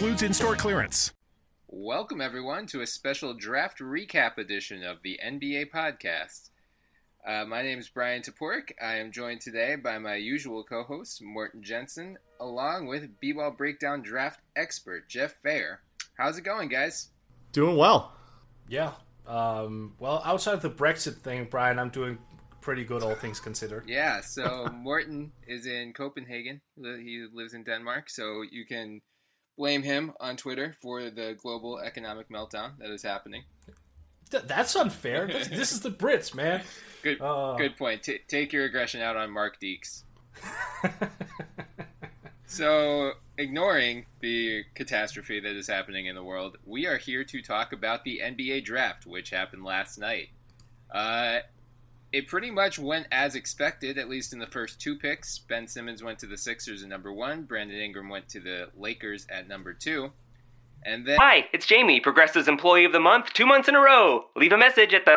In store clearance. Welcome, everyone, to a special draft recap edition of the NBA podcast. Uh, my name is Bryan Toporek. I am joined today by my usual co host, Morten Jensen, along with B Ball Breakdown draft expert, Jeff Feyerer. How's it going, guys? Doing well. Yeah. Um, well, outside of the Brexit thing, Brian, I'm doing pretty good, all things considered. Yeah, so Morton is in Copenhagen. He lives in Denmark, so you can blame him on Twitter for the global economic meltdown that is happening. Th- that's unfair. This, this is the Brits, man. Good, Uh. good point. T- take your aggression out on Mark Deeks. so, ignoring the catastrophe that is happening in the world, we are here to talk about the NBA draft, which happened last night. Uh, it pretty much went as expected, at least in the first two picks. Ben Simmons went to the Sixers at number one. Brandon Ingram went to the Lakers at number two. And then Hi, it's Jamie, Progressive's Employee of the Month, two months in a row. Leave a message at the.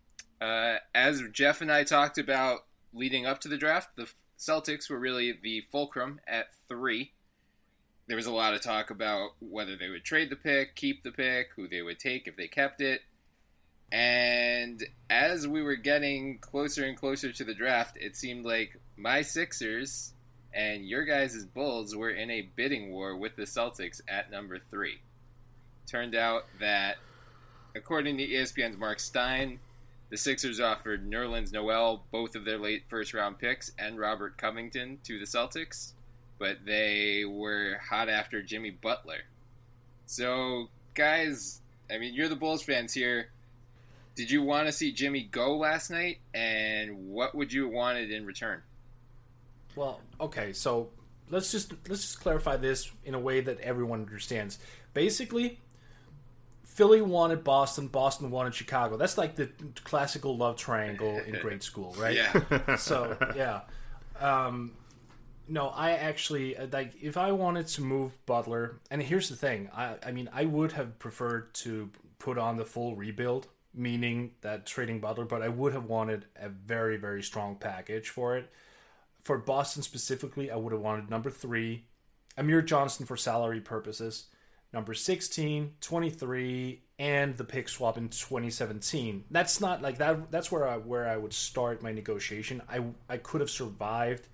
Uh, as Jeff and I talked about leading up to the draft, the Celtics were really the fulcrum at three. There was a lot of talk about whether they would trade the pick, keep the pick, who they would take if they kept it. And as we were getting closer and closer to the draft, it seemed like my Sixers and your guys' Bulls were in a bidding war with the Celtics at number three. Turned out that, according to ESPN's Marc Stein, the Sixers offered Nerlens Noel both of their late first round picks and Robert Covington to the Celtics, but they were hot after Jimmy Butler. So, guys, I mean, you're the Bulls fans here. Did you want to see Jimmy go last night, and what would you have wanted in return? Well, okay, so let's just let's just clarify this in a way that everyone understands. Basically, Philly wanted Boston, Boston wanted Chicago. That's like the classical love triangle in grade school, right? Yeah. so yeah um no i actually uh, like if i wanted to move butler and here's the thing i i mean i would have preferred to put on the full rebuild meaning that trading butler but i would have wanted a very very strong package for it for boston specifically i would have wanted number three amir johnson for salary purposes number 16 23 and the pick swap in 2017 that's not like that that's where i where i would start my negotiation. I i could have survived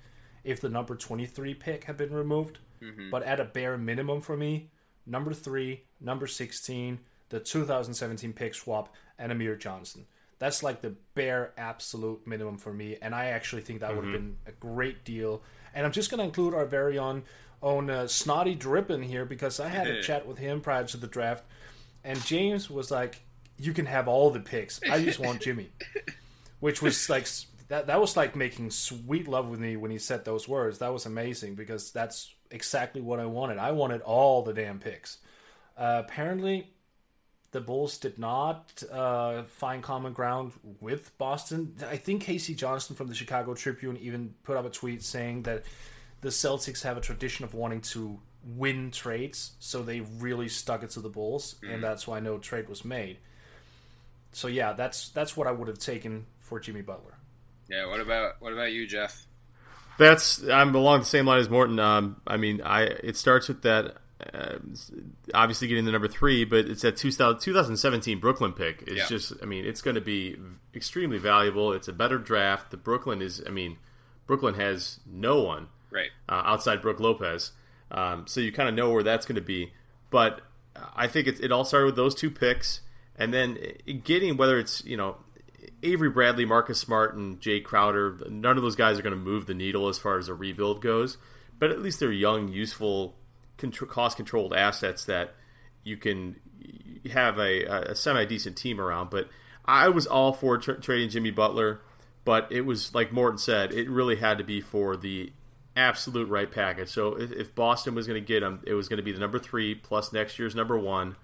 if the number 23 pick had been removed mm-hmm. but at a bare minimum for me number 3 number 16 the 2017 pick swap and amir johnson. That's like the bare absolute minimum for me and i actually think that would have mm-hmm. been a great deal. And i'm just going to include our very own own uh, snotty drippin here because i had a chat with him prior to the draft and James was like, "You can have all the picks. I just want Jimmy," which was like that. That was like making sweet love with me when he said those words. That was amazing because that's exactly what I wanted. I wanted all the damn picks. Uh, apparently, the Bulls did not uh, find common ground with Boston. I think K.C. Johnson from the Chicago Tribune even put up a tweet saying that the Celtics have a tradition of wanting to win trades, so they really stuck it to the Bulls, mm. and that's why no trade was made. So yeah, that's that's what I would have taken for Jimmy Butler. Yeah. What about what about you, Jeff? That's I'm along the same line as Morten. Um, I mean, I it starts with that. Uh, obviously getting the number three, but it's that 2017 Brooklyn pick. It's yeah. just, I mean, it's going to be extremely valuable. It's a better draft. The Brooklyn is, I mean, Brooklyn has no one right uh, outside Brook Lopez, um, so you kind of know where that's going to be. But I think it, it all started with those two picks, and then getting whether it's you know Avery Bradley, Marcus Smart, and Jae Crowder, none of those guys are going to move the needle as far as a rebuild goes. But at least they're young, useful, cost controlled assets that you can have a, a semi decent team around. But I was all for tra- trading Jimmy Butler, but it was like Morten said, it really had to be for the absolute right package. So if, if Boston was going to get him, it was going to be the number three plus next year's number one.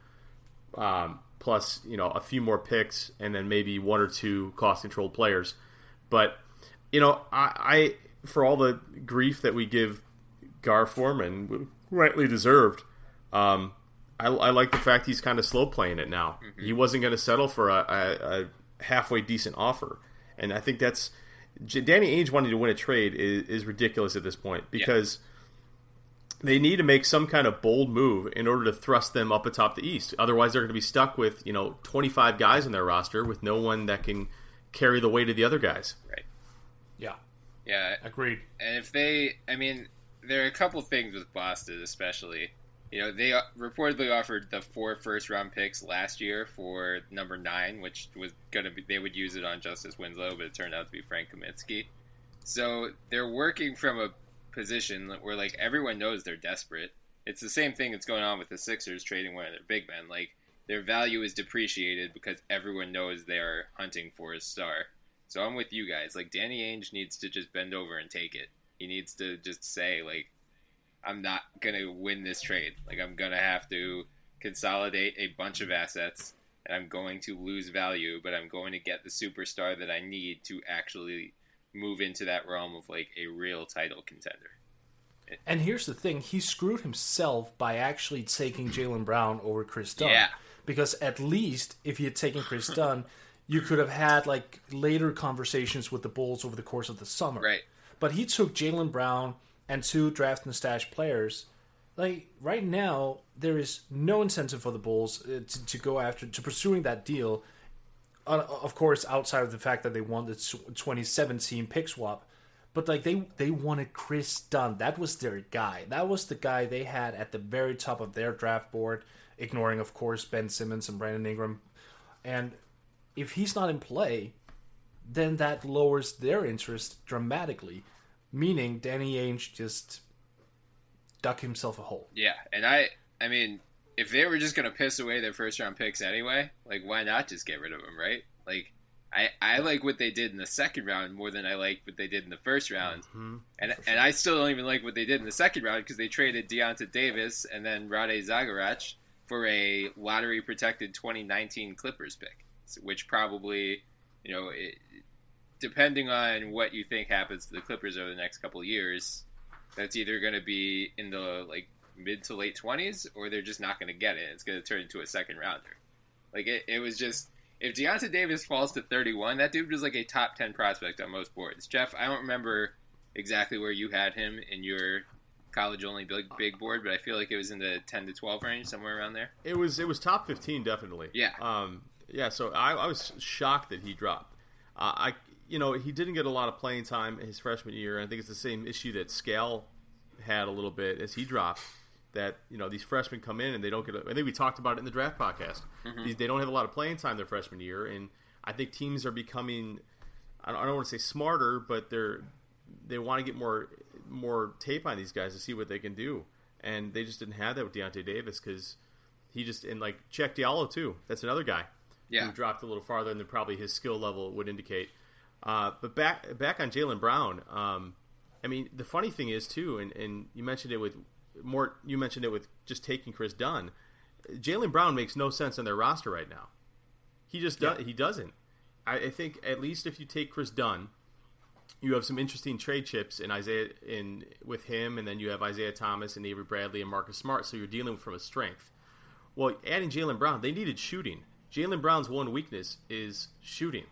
Um, plus you know a few more picks and then maybe one or two cost controlled players. But you know, I, I for all the grief that we give Gar Forman, rightly deserved. Um, I, I, like the fact he's kind of slow playing it now. Mm-hmm. He wasn't going to settle for a, a, a, halfway decent offer, and I think that's Danny Ainge wanting to win a trade is, is ridiculous at this point because. Yeah they need to make some kind of bold move in order to thrust them up atop the East. Otherwise, they're going to be stuck with you know 25 guys in their roster with no one that can carry the weight of the other guys. Right. Yeah. Yeah. Agreed. And if they, I mean, there are a couple things with Boston, especially. You know, they uh, reportedly offered the four first round picks last year for number nine, which was going to be, they would use it on Justice Winslow, but it turned out to be Frank Kaminsky. So they're working from a position where like everyone knows they're desperate. It's the same thing that's going on with the Sixers trading one of their big men. Like their value is depreciated because everyone knows they are hunting for a star. So I'm with you guys. Like Danny Ainge needs to just bend over and take it. He needs to just say like I'm not going to win this trade. Like I'm going to have to consolidate a bunch of assets and I'm going to lose value, but I'm going to get the superstar that I need to actually move into that realm of like a real title contender. And here's the thing: he screwed himself by actually taking Jaylen Brown over Kris Dunn. Yeah. Because at least if he had taken Kris Dunn, you could have had like later conversations with the Bulls over the course of the summer. Right. But he took Jaylen Brown and two draft and stash players. Like right now, there is no incentive for the Bulls uh, to, to go after to pursuing that deal uh, of course, outside of the fact that they won the 2017 pick swap, but like they they wanted Kris Dunn. That was their guy. That was the guy they had at the very top of their draft board, ignoring of course Ben Simmons and Brandon Ingram. And if he's not in play, then that lowers their interest dramatically. Meaning Danny Ainge just dug himself a hole. Yeah, and I I mean if they were just gonna piss away their first round picks anyway, like why not just get rid of them, right? Like I, I like what they did in the second round more than I like what they did in the first round, mm-hmm. and and I still don't even like what they did in the second round because they traded Deyonta Davis and then Rade Zagorac for a lottery protected 2019 Clippers pick, which probably you know it, depending on what you think happens to the Clippers over the next couple of years, that's either going to be in the like mid to late twenties, or they're just not going to get it. It's going to turn into a second rounder. Like it, it was just if Deyonta Davis falls to thirty one, that dude was like a top ten prospect on most boards. Jeff, I don't remember exactly where you had him in your college only big big board, but I feel like it was in the ten to twelve range, somewhere around there. It was it was top fifteen definitely. Yeah. Um. Yeah. So I, I was shocked that he dropped. Uh, I you know he didn't get a lot of playing time his freshman year. I think it's the same issue that Skal had a little bit as he dropped that you know these freshmen come in and they don't get. A, I think we talked about it in the draft podcast. Mm-hmm. These, they don't have a lot of playing time their freshman year, and I think teams are becoming. I don't, I don't want to say smarter, but they're they want to get more more tape on these guys to see what they can do, and they just didn't have that with Deyonta Davis because he just and like Cheick Diallo too. That's another guy yeah. who dropped a little farther than probably his skill level would indicate. Uh, but back back on Jaylen Brown. Um, I mean, the funny thing is too, and, and you mentioned it with more you mentioned it with just taking Kris Dunn. Jaylen Brown makes no sense on their roster right now. He just does, yeah. he doesn't. I, I, think at least if you take Kris Dunn you have some interesting trade chips in Isaiah in with him, and then you have Isaiah Thomas and Avery Bradley and Marcus Smart. So you're dealing from a strength. Well, adding Jaylen Brown, they needed shooting. Jaylen Brown's one weakness is shooting.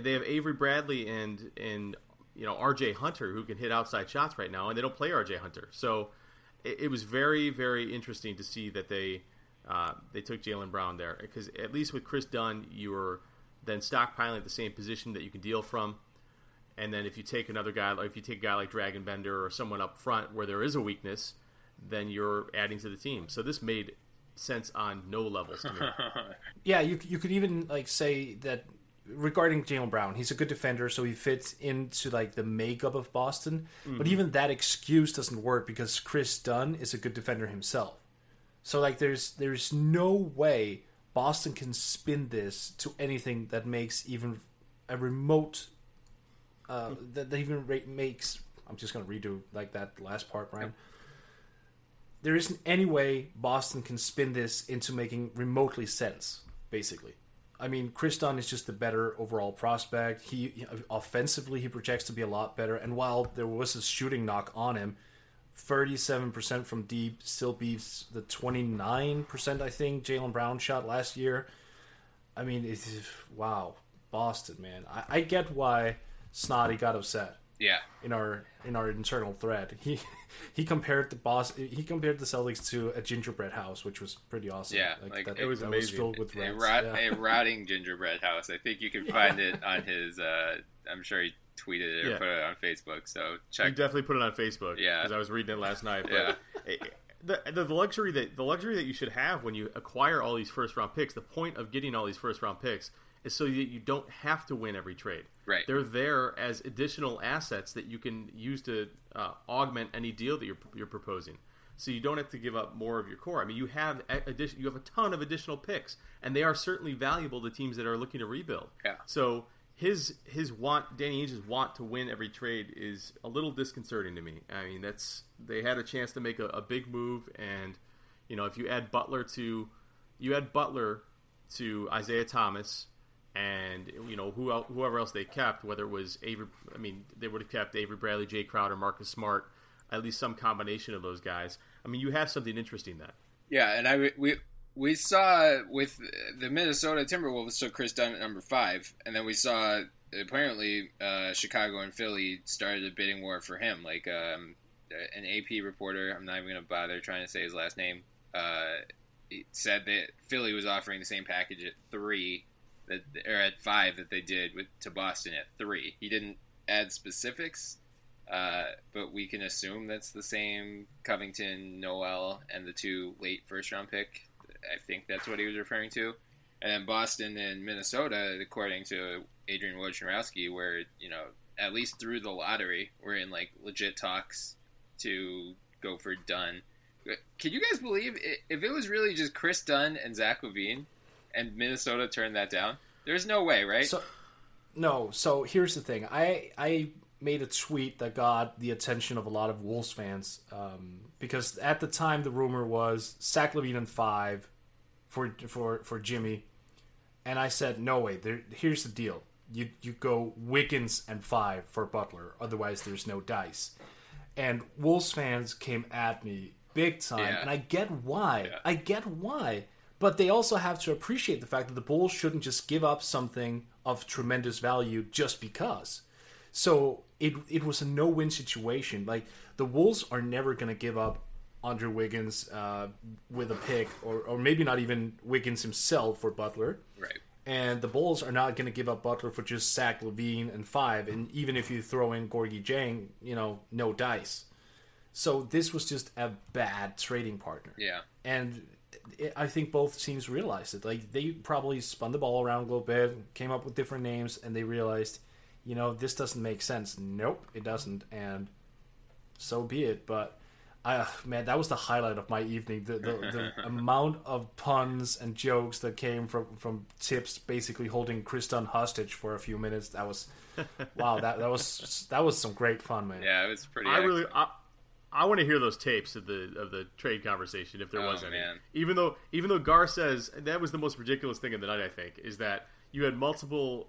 They have Avery Bradley and and you know R.J. Hunter who can hit outside shots right now, and they don't play R.J. Hunter. So it, it was very very interesting to see that they uh, they took Jaylen Brown there because at least with Kris Dunn, you were then stockpiling at the same position that you can deal from. And then if you take another guy, like if you take a guy like Dragan Bender or someone up front where there is a weakness, then you're adding to the team. So this made sense on no levels to me. yeah, you you could even like say that regarding Jaylen Brown, he's a good defender, so he fits into like the makeup of Boston. Mm-hmm. But even that excuse doesn't work because Kris Dunn is a good defender himself. So like, there's there's no way Boston can spin this to anything that makes even a remote uh, that, that even makes. I'm just gonna redo like that last part, Bryan. There isn't any way Boston can spin this into making remotely sense. Basically, I mean, Kris Dunn is just the better overall prospect. He offensively he projects to be a lot better. And while there was a shooting knock on him, 37% from deep still beats the 29% I think Jaylen Brown shot last year. I mean, it's wow, Boston, man. I, I get why Snotty got upset. Yeah. In our in our internal thread, he he compared the boss he compared the Celtics to a gingerbread house, which was pretty awesome. Yeah, like, like that, it was that amazing. Was filled with a, rot, yeah. a rotting gingerbread house. I think you can find yeah. it on his. Uh, I'm sure he tweeted it or yeah. put it on Facebook. So check. You definitely put it on Facebook. Yeah, because I was reading it last night. But yeah. the, the luxury that the luxury that you should have when you acquire all these first round picks, the point of getting all these first round picks is so that you don't have to win every trade. Right. They're there as additional assets that you can use to uh, augment any deal that you're, you're proposing. So you don't have to give up more of your core. I mean, you have addition, you have a ton of additional picks, and they are certainly valuable to teams that are looking to rebuild. Yeah. So his his want, Danny Ainge's want to win every trade is a little disconcerting to me. I mean, that's they had a chance to make a, a big move, and you know, if you add Butler to you add Butler to Isaiah Thomas and you know who whoever else they kept, whether it was Avery, I mean they would have kept Avery Bradley, Jae Crowder, Marcus Smart, at least some combination of those guys. I mean, you have something interesting then. Yeah, and I we we saw with the Minnesota Timberwolves took Kris Dunn at number five, and then we saw apparently uh, Chicago and Philly started a bidding war for him. Like um, an AP reporter, I'm not even going to bother trying to say his last name, uh, said that Philly was offering the same package at three that or at five that they did with to Boston at three. He didn't add specifics, uh, but we can assume that's the same Covington, Noel, and the two late first round pick. I think that's what he was referring to. And then Boston and Minnesota, according to Adrian Wojnarowski, where you know at least through the lottery, we're in like legit talks to go for Dunn. Can you guys believe if it was really just Kris Dunn and Zach LaVine? And Minnesota turned that down? There's no way, right? So, no. So here's the thing. I I made a tweet that got the attention of a lot of Wolves fans um, because at the time the rumor was Zach LaVine and five for for for Jimmy, and I said no way. There, here's the deal. You you go Wiggins and five for Butler. Otherwise, there's no dice. And Wolves fans came at me big time, yeah. and I get why. Yeah. I get why but they also have to appreciate the fact that the Bulls shouldn't just give up something of tremendous value just because. So it it was a no win situation. Like the Wolves are never going to give up Andrew Wiggins uh, with a pick, or or maybe not even Wiggins himself for Butler. Right. And the Bulls are not going to give up Butler for just Zach LaVine and five. And even if you throw in Gorgui Dieng, you know, no dice. So this was just a bad trading partner. Yeah. And I think both teams realized it. Like they probably spun the ball around a little bit, came up with different names, and they realized, you know, this doesn't make sense. Nope, it doesn't, and so be it. But I, man, that was the highlight of my evening. The, the, the amount of puns and jokes that came from from Thibs basically holding Kris Dunn hostage for a few minutes. That was wow. That that was that was some great fun, man. Yeah, it was pretty. I really. I, I want to hear those tapes of the of the trade conversation if there oh, was any. Man. Even though even though Gar says that was the most ridiculous thing of the night, I think is that you had multiple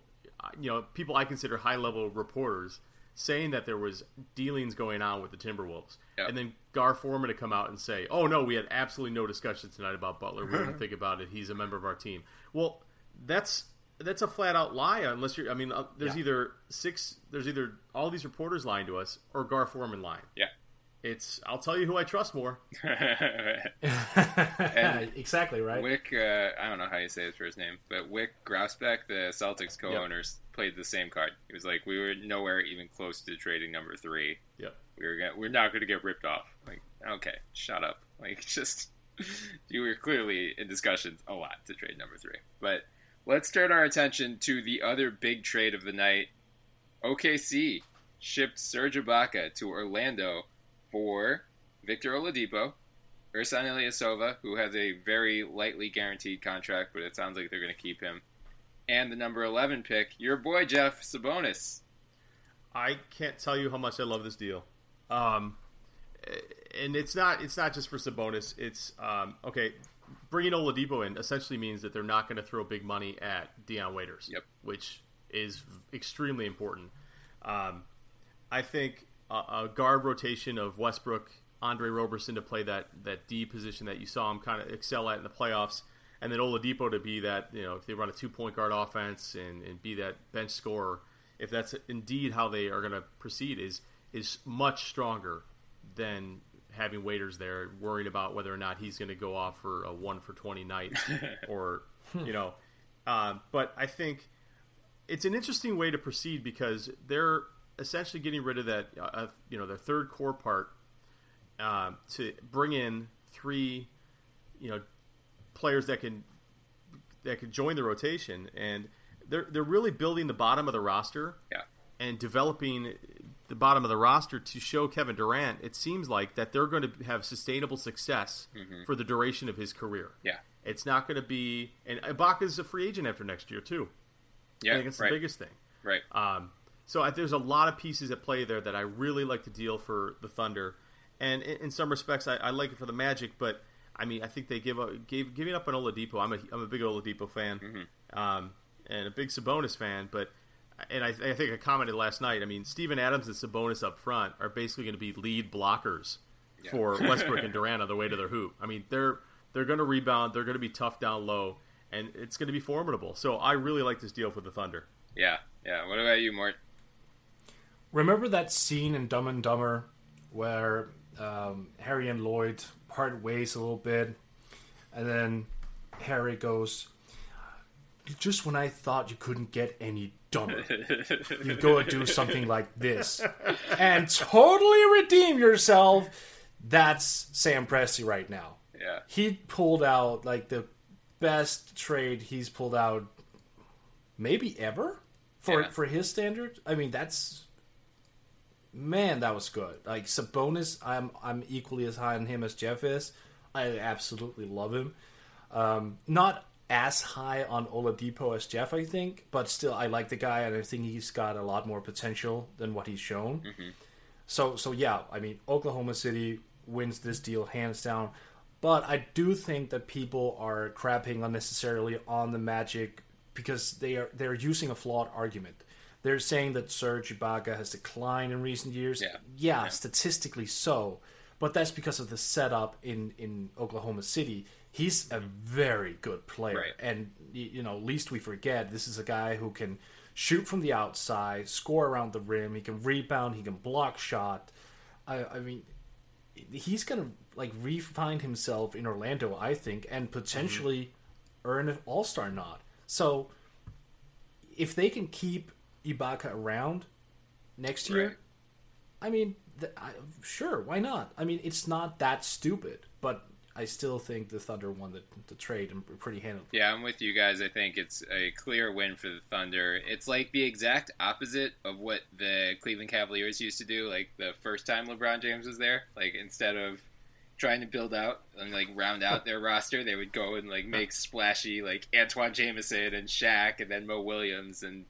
you know, people I consider high level reporters saying that there was dealings going on with the Timberwolves, Yep. and then Gar Forman to come out and say, "Oh no, we had absolutely no discussion tonight about Butler. We didn't think about it. He's a member of our team." Well, that's that's a flat out lie. Unless you're, I mean, uh, there's Yeah. either six, there's either all these reporters lying to us or Gar Forman lying. Yeah. It's I'll tell you who I trust more. exactly right. Wyc, uh, I don't know how you say his first name, but Wyc Grousbeck, the Celtics co-owners, played the same card. He was like, "We were nowhere even close to trading number three. Yep. We were gonna, we're not going to get ripped off." Like, okay, shut up. Like, just you were clearly in discussions a lot to trade number three. But let's turn our attention to the other big trade of the night. OKC shipped Serge Ibaka to Orlando for Victor Oladipo, Ersan Ilyasova, who has a very lightly guaranteed contract, but it sounds like they're going to keep him, and the number 11 pick, your boy Jeff Sabonis. I can't tell you how much I love this deal. Um, and it's not it's not just for Sabonis. It's um, okay. Bringing Oladipo in essentially means that they're not going to throw big money at Dion Waiters, Yep. which is extremely important. Um, I think a, a guard rotation of Westbrook, Andre Roberson to play that that D position that you saw him kind of excel at in the playoffs, and then Oladipo to be that you know if they run a two point guard offense and, and be that bench scorer, if that's indeed how they are going to proceed, is is much stronger than having waiters there worrying about whether or not he's going to go off for a one for twenty night or you know. Um, but I think it's an interesting way to proceed because they're essentially getting rid of that, uh, you know, their third core part um, to bring in three, you know, players that can that can join the rotation, and they're they're really building the bottom of the roster Yeah. and developing the bottom of the roster to show Kevin Durant. It seems like that they're going to have sustainable success for the duration of his career. Yeah. It's not going to be, and Ibaka is a free agent after next year too. Yeah, I think it's right. the biggest thing. Right. Um, so I, there's a lot of pieces at play there that I really like the deal for the Thunder, and in, in some respects I, I like it for the Magic. But I mean, I think they give up, gave giving up on Oladipo. I'm a I'm a big Oladipo fan, um, and a big Sabonis fan. But and I, I think I commented last night. I mean, Steven Adams and Sabonis up front are basically going to be lead blockers for Westbrook and Durant on the way to their hoop. I mean, they're they're going to rebound. They're going to be tough down low, and it's going to be formidable. So I really like this deal for the Thunder. Yeah. Yeah. What about you, Mort? Remember that scene in Dumb and Dumber where um, Harry and Lloyd part ways a little bit, and then Harry goes, "Just when I thought you couldn't get any dumber, you go and do something like this, and totally redeem yourself." That's Sam Presti right now. Yeah. He pulled out like the best trade he's pulled out, maybe ever for Yeah. for his standard. I mean, that's man, that was good. Like Sabonis, I'm I'm equally as high on him as Jeff is. I absolutely love him. Um, not as high on Oladipo as Jeff, I think, but still, I like the guy, and I think he's got a lot more potential than what he's shown. So, so yeah, I mean, Oklahoma City wins this deal hands down. But I do think that people are crapping unnecessarily on the Magic because they are they're using a flawed argument. They're saying that Serge Ibaka has declined in recent years. Yeah. yeah, statistically so, but that's because of the setup in in Oklahoma City. He's a very good player, Right. and you know, least we forget, this is a guy who can shoot from the outside, score around the rim. He can rebound. He can block shot. I, I mean, he's gonna like refine himself in Orlando, I think, and potentially mm-hmm. earn an All Star nod. So, if they can keep Ibaka around next year, Right. I mean, th- I, sure, why not? I mean, it's not that stupid, but I still think the Thunder won the, the trade and pretty handily. Yeah, I'm with you guys. I think it's a clear win for the Thunder. It's like the exact opposite of what the Cleveland Cavaliers used to do, like the first time LeBron James was there. Like instead of trying to build out and like round out their roster, they would go and like make splashy like Antawn Jamison and Shaq and then Mo Williams and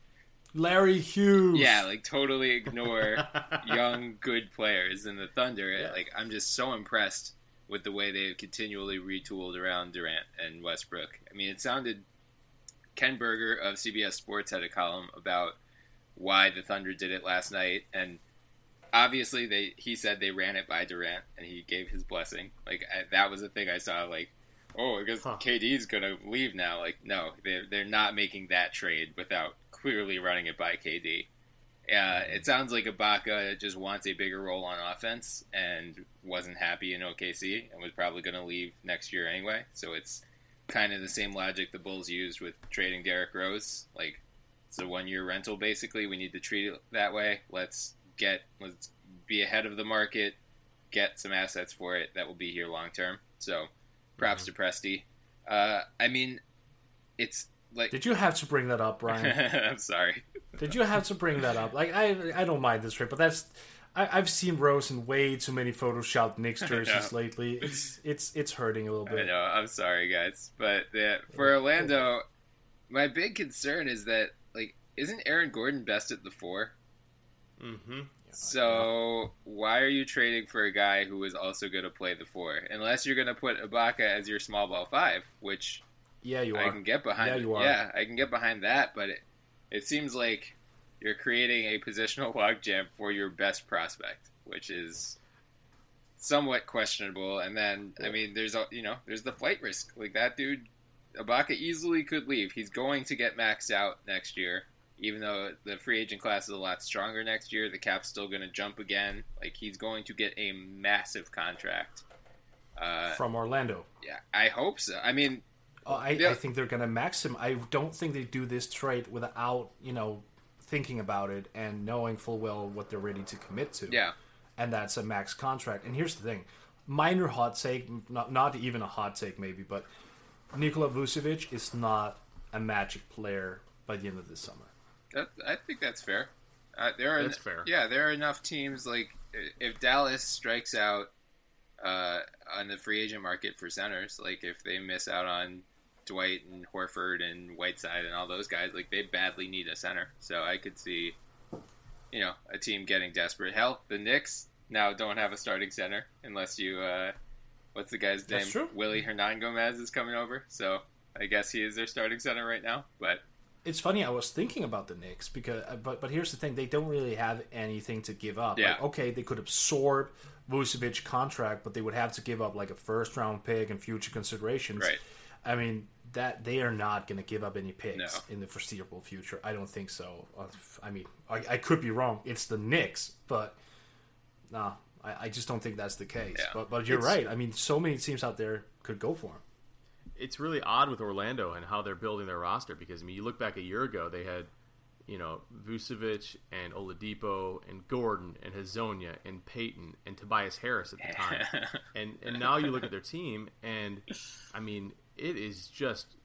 Larry Hughes. yeah, like totally ignore young good players in the Thunder. Like I'm just so impressed with the way they've continually retooled around Durant and Westbrook. I mean, it sounded Ken Berger of CBS Sports had a column about why the Thunder did it last night, and obviously they he said they ran it by Durant, and he gave his blessing. Like I, that was the thing I saw. Like, oh, I guess Huh. KD's gonna leave now. Like, no, they're they're not making that trade without clearly running it by KD. Uh, it sounds like Ibaka just wants a bigger role on offense and wasn't happy in OKC and was probably going to leave next year anyway. So it's kind of the same logic the Bulls used with trading Derrick Rose. Like it's a one year rental basically. We need to treat it that way. Let's get let's be ahead of the market, get some assets for it that will be here long term. So props to Presti. Uh, I mean, it's like Did you have to bring that up, Bryan? I'm sorry. Did you have to bring that up? Like I, I don't mind this trip, but that's I, I've seen Rose in way too many photoshopped Knicks jerseys lately. It's it's it's hurting a little I bit. know. I'm sorry, guys, but yeah, for Orlando, my big concern is that like, isn't Aaron Gordon best at the four? Mm-hmm. So why are you trading for a guy who is also going to play the four? Unless you're going to put Ibaka as your small ball five, which Yeah, you are. I can get behind. Yeah, you are. Yeah, I can get behind that, but it, it seems like you're creating a positional logjam for your best prospect, which is somewhat questionable. And then, I mean, there's a you know, there's the flight risk. Like that dude, Ibaka easily could leave. He's going to get maxed out next year, even though the free agent class is a lot stronger next year. The cap's still going to jump again. Like he's going to get a massive contract. Uh, From Orlando. yeah, I hope so. I mean, Oh, I, Yeah. I think they're gonna max him. I don't think they do this trade without you know thinking about it and knowing full well what they're ready to commit to. yeah. and that's a max contract. And here's the thing: minor hot take, not not even a hot take maybe, but Nikola Vucevic is not a Magic player by the end of this summer. That, I think that's fair. Uh, there are That's fair. Yeah, there are enough teams like if Dallas strikes out uh, on the free agent market for centers, like if they miss out on Dwight and Horford and Whiteside and all those guys, like they badly need a center. So I could see, you know, a team getting desperate. Hell, the Knicks now don't have a starting center unless you, uh, what's the guy's name? That's true. Willy Hernangómez is coming over. So I guess he is their starting center right now. But It's funny. I was thinking about the Knicks because, uh, but but here's the thing: they don't really have anything to give up. Yeah. Like, okay, they could absorb Vucevic contract, but they would have to give up like a first round pick and future considerations. Right. I mean that they are not going to give up any picks No. in the foreseeable future. I don't think so. Uh, I mean, I, I could be wrong. It's the Knicks, but no, I, I just don't think that's the case. Yeah. But but you're It's- right. I mean, so many teams out there could go for him. it's really odd with Orlando and how they're building their roster because I mean you look back a year ago they had you know Vucevic and Oladipo and Gordon and Hezonja and Payton and Tobias Harris at the time and and now you look at their team and I mean it is just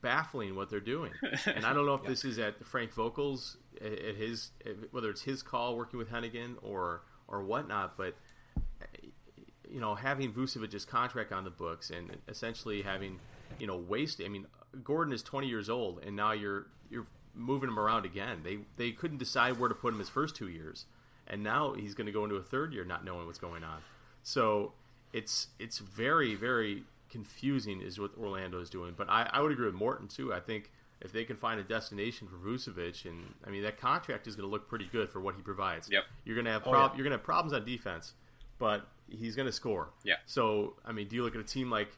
baffling what they're doing and I don't know if this is at Frank Vogel at at his whether it's his call working with Hennigan or or whatnot but you know, having Vucevic's contract on the books and essentially having, you know, wasted. I mean, Gordon is 20 years old, and now you're you're moving him around again. They they couldn't decide where to put him his first two years, and now he's going to go into a third year not knowing what's going on. So it's it's very very confusing is what Orlando is doing. But I, I would agree with Morten too. I think if they can find a destination for Vucevic, and I mean that contract is going to look pretty good for what he provides. Yep. You're going to have Oh, yeah. you're going to have problems on defense, but he's going to score. Yeah. So I mean, do you look at a team like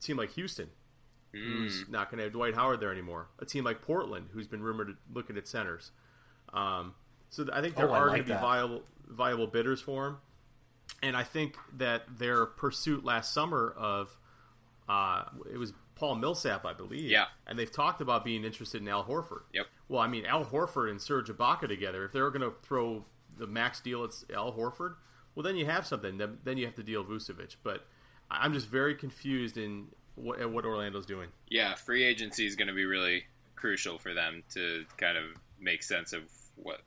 team like Houston, who's Mm. not going to have Dwight Howard there anymore? A team like Portland, who's been rumored to looking at centers. Um, so th- I think there Oh, are like going to be viable viable bidders for him, and I think that their pursuit last summer of uh, it was Paul Millsap, I believe. Yeah. And they've talked about being interested in Al Horford. Yep. Well, I mean, Al Horford and Serge Ibaka together, if they're going to throw the max deal at Al Horford, well, then you have something. Then, then you have to deal Vucevic. But I'm just very confused in what, at what Orlando's doing. yeah, free agency is going to be really crucial for them to kind of make sense of what,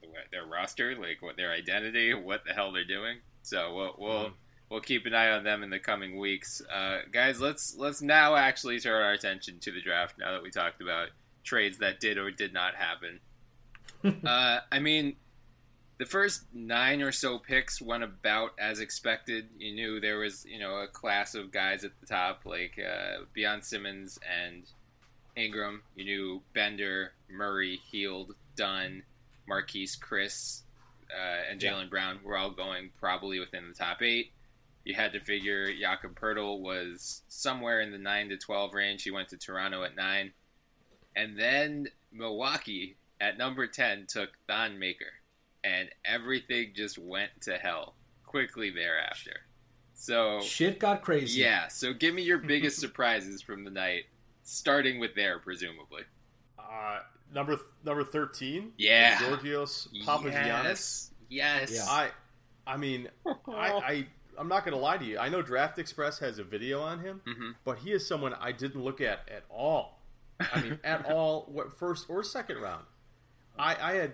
what their roster, like what their identity, what the hell they're doing. So we'll we'll, we'll keep an eye on them in the coming weeks, uh, guys. Let's let's now actually turn our attention to the draft. Now that we talked about trades that did or did not happen. uh, I mean, the first nine or so picks went about as expected. You knew there was, you know, a class of guys at the top like uh, Ben Simmons and Ingram, you knew Bender, Murray, Hield, Dunn, Marquese, Chriss, uh, and Jaylen Brown were all going probably within the top eight. You had to figure Jakob Poeltl was somewhere in the nine to twelve range. He went to Toronto at nine, and then Milwaukee at number ten took Thon Maker, and everything just went to hell quickly thereafter. So Shit got crazy. yeah, so give me your biggest surprises from the night, starting with there, presumably. Uh, number number thirteen. Yeah. Georgios Papagiannis. Yes. Yes. Yeah. I, I mean, I, I, I'm not gonna lie to you. I know Draft Express has a video on him, Mhm. but he is someone I didn't look at at all. I mean, at all, what first or second round. I, I had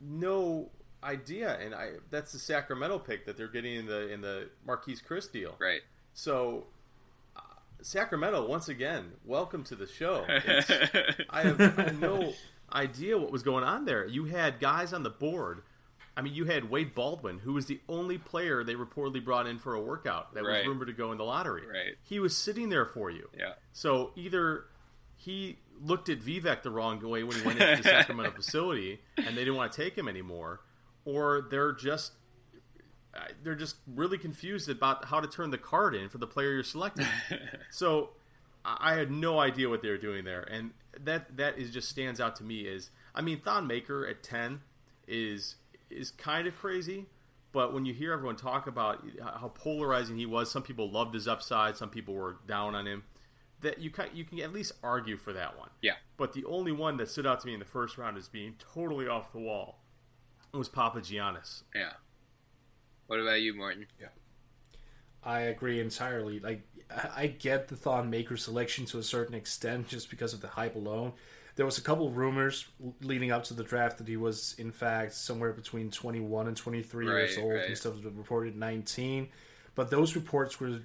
no idea, and I that's the Sacramento pick that they're getting in the in the Marquese Chriss deal. Right. So, uh, Sacramento once again, welcome to the show. I have, I have no idea what was going on there. You had guys on the board. I mean, you had Wade Baldwin, who was the only player they reportedly brought in for a workout that Right. was rumored to go in the lottery. Right. He was sitting there for you. yeah. So either he looked at Vivek the wrong way when he went into the Sacramento facility, and they didn't want to take him anymore, or they're just they're just really confused about how to turn the card in for the player you're selecting. so I I had no idea what they were doing there, and that that is just stands out to me. Is I mean, Thon Maker at ten is is kind of crazy, but when you hear everyone talk about how polarizing he was, some people loved his upside, some people were down on him. That you can you can at least argue for that one. Yeah. But the only one that stood out to me in the first round as being totally off the wall was Papagiannis. Yeah. What about you, Morten? Yeah. I agree entirely. Like, I I get the Thon Maker selection to a certain extent just because of the hype alone. There was a couple of rumors leading up to the draft that he was, in fact, somewhere between 21 and 23 years old right. instead of reported 19. But those reports were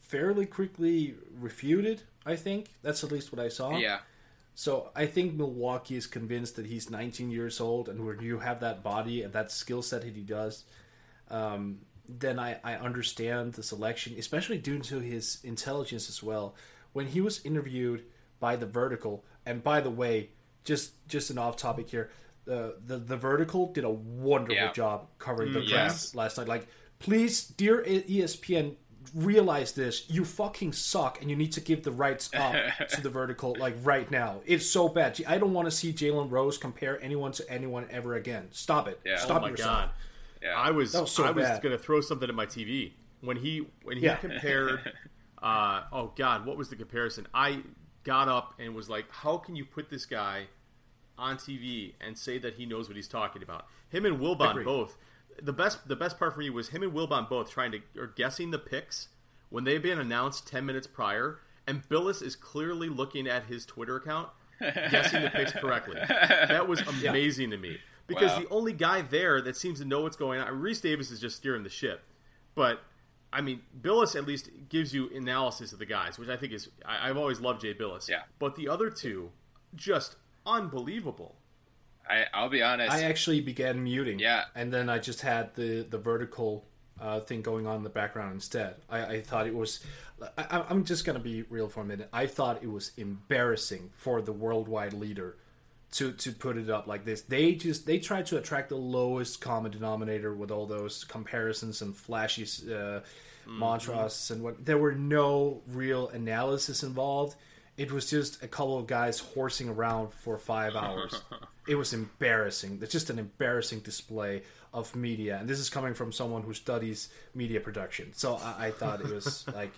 fairly quickly refuted, I think. That's at least what I saw. Yeah. So I think Milwaukee is convinced that he's 19 years old, and when you have that body and that skill set that he does, um, then I, I understand the selection, especially due to his intelligence as well. When he was interviewed by the Vertical, and by the way, just just an off topic here, uh, the the Vertical did a wonderful Yeah. job covering the Mm, draft yes. last night. Like, please, dear ESPN, realize this. You fucking suck, and you need to give the rights up to the vertical like right now. It's so bad. I don't want to see Jalen Rose compare anyone to anyone ever again. Stop it. Yeah. Stop oh my yourself. god! Yeah. I was, was so I was going to throw something at my TV when he when he Yeah. compared. uh, oh God, what was the comparison? I got up and was like, "How can you put this guy on TV and say that he knows what he's talking about?" Him and Wilbon Agreed. both. The best the best part for me was him and Wilbon both trying to or guessing the picks when they've been announced ten minutes prior, and Bilas is clearly looking at his Twitter account guessing the picks correctly. That was amazing to me because Wow. the only guy there that seems to know what's going on, Rece Davis is just steering the ship. But I mean, Bilas at least gives you analysis of the guys, which I think is I, I've always loved Jay Bilas. Yeah. But the other two, just unbelievable. I, I'll be honest. I actually began muting. Yeah. And then I just had the the vertical uh, thing going on in the background instead. I, I thought it was. I, I'm just gonna be real for a minute. I thought it was embarrassing for the worldwide leader to to put it up like this. They just they tried to attract the lowest common denominator with all those comparisons and flashy uh, mantras and what. There were no real analysis involved. It was just a couple of guys horsing around for five hours. it was embarrassing. It's just an embarrassing display of media, and this is coming from someone who studies media production. So I, I thought it was like,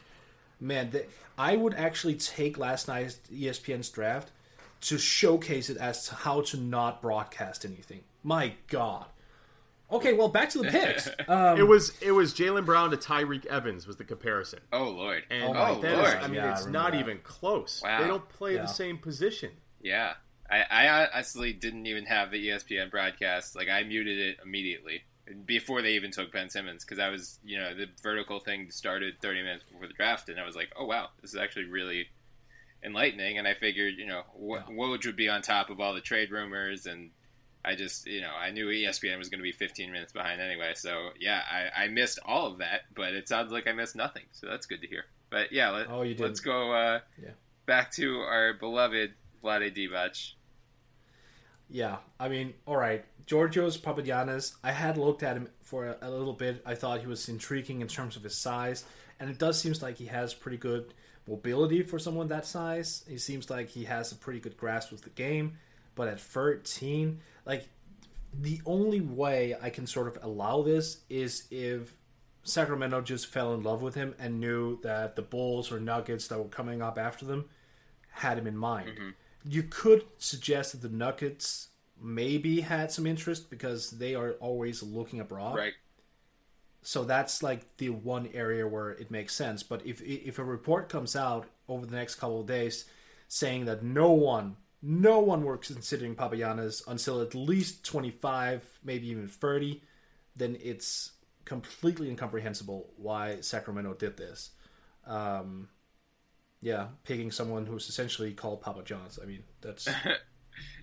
man, th- I would actually take last night's ESPN's draft to showcase it as to how to not broadcast anything. My God. Okay, well, back to the picks. Um, it was it was Jaylen Brown to Tyreke Evans was the comparison. oh Lord. And Oh, my that is- Lord. I mean, Yeah, it's remember not that. even close. Wow. They don't play Yeah. the same position. Yeah. I, I honestly didn't even have the ESPN broadcast. Like I muted it immediately before they even took Ben Simmons because I was, you know, the vertical thing started 30 minutes before the draft, and I was like, oh wow, this is actually really enlightening. And I figured, you know, what Woj would be on top of all the trade rumors, and I just, you know, I knew ESPN was going to be 15 minutes behind anyway. So yeah, I, I missed all of that, but it sounds like I missed nothing. So that's good to hear. But yeah, let, Oh, you let's go uh, Yeah. back to our beloved Vlade Divac. Yeah, I mean, all right. Georgios Papagiannis, I had looked at him for a, a, little bit. I thought he was intriguing in terms of his size, and it does seems like he has pretty good mobility for someone that size. He seems like he has a pretty good grasp of the game, but at 13, like the only way I can sort of allow this is if Sacramento just fell in love with him and knew that the Bulls or Nuggets that were coming up after them had him in mind. Mm-hmm you could suggest that the Nuggets maybe had some interest because they are always looking abroad. Right. So that's like the one area where it makes sense. But if if a report comes out over the next couple of days saying that no one, no one were considering Papagiannis until at least twenty five, maybe even thirty, then it's completely incomprehensible why Sacramento did this. Um, yeah, picking someone who's essentially called Papa John's. I mean, that's.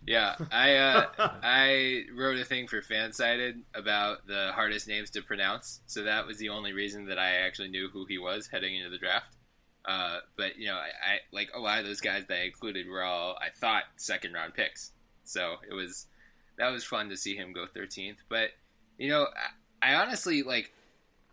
yeah, I uh, I wrote a thing for Fansided about the hardest names to pronounce, so that was the only reason that I actually knew who he was heading into the draft. Uh, but you know, I, I, like a lot of those guys that I included were all I thought second round picks, so it was that was fun to see him go 13th. But you know, I, I honestly like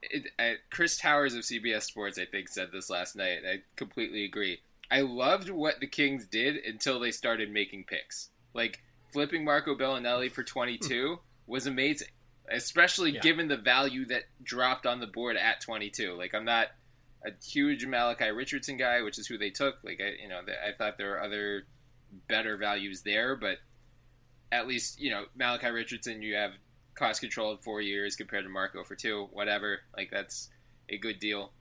it, uh, Chris Towers of CBS Sports, I think, said this last night. I completely agree. I loved what the Kings did until they started making picks. Like flipping Marco Belinelli for 22 mm. was amazing, especially yeah. given the value that dropped on the board at 22. Like I'm not a huge Malachi Richardson guy, which is who they took. Like I, you know, I thought there were other better values there, but at least you know Malachi Richardson, you have cost controlled four years compared to Marco for two, whatever. Like that's a good deal.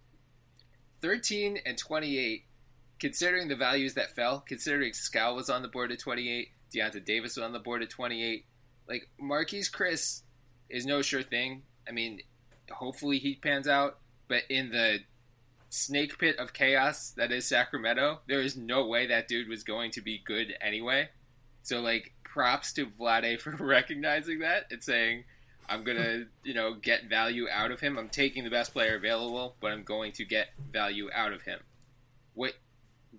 13 and 28, considering the values that fell, considering Skal was on the board at 28, Deyonta Davis was on the board at 28, like Marquese Chriss is no sure thing. I mean, hopefully he pans out, but in the snake pit of chaos that is Sacramento, there is no way that dude was going to be good anyway. So like props to Vlade for recognizing that and saying, I'm gonna, you know, get value out of him. I'm taking the best player available, but I'm going to get value out of him. What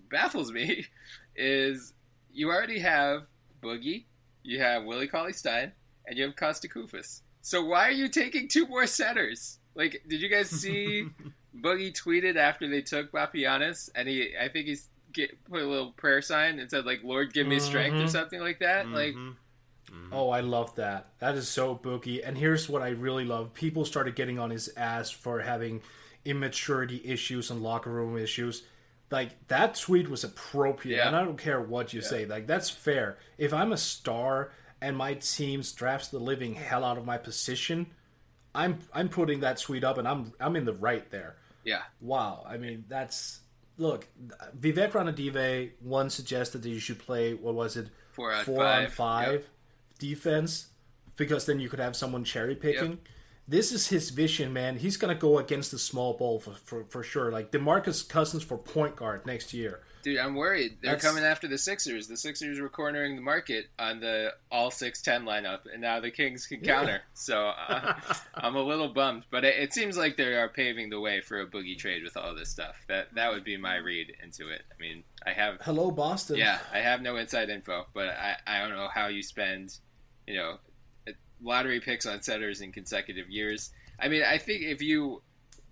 baffles me is you already have Boogie, you have Willie Cauley Stein, and you have Kosta Koufos. So why are you taking two more centers? Like, did you guys see Boogie tweeted after they took Papagiannis, and he, I think he's get put a little prayer sign and said like "Lord, give me strength" mm-hmm. or something like that. Mm-hmm. Like, mm-hmm. oh, I love that. That is so Boogie. And here's what I really love: people started getting on his ass for having immaturity issues and locker room issues. Like that tweet was appropriate, yeah. and I don't care what you yeah. say. Like that's fair. If I'm a star and my team drafts the living hell out of my position, I'm I'm putting that tweet up, and I'm I'm in the right there. Yeah. Wow. I mean, that's look, Vivek Ranadive one suggested that you should play what was it four on five, on five yep. defense because then you could have someone cherry picking. Yep. This is his vision, man. He's gonna go against the small ball for, for, for sure. Like Demarcus Cousins for point guard next year. Dude, I'm worried. They're That's... coming after the Sixers. The Sixers were cornering the market on the all six ten lineup, and now the Kings can counter. Yeah. So uh, I'm a little bummed, but it, it, seems like they are paving the way for a boogie trade with all this stuff. That that would be my read into it. I mean, I have hello Boston. Yeah, I have no inside info, but I I don't know how you spend, you know, lottery picks on setters in consecutive years. I mean, I think if you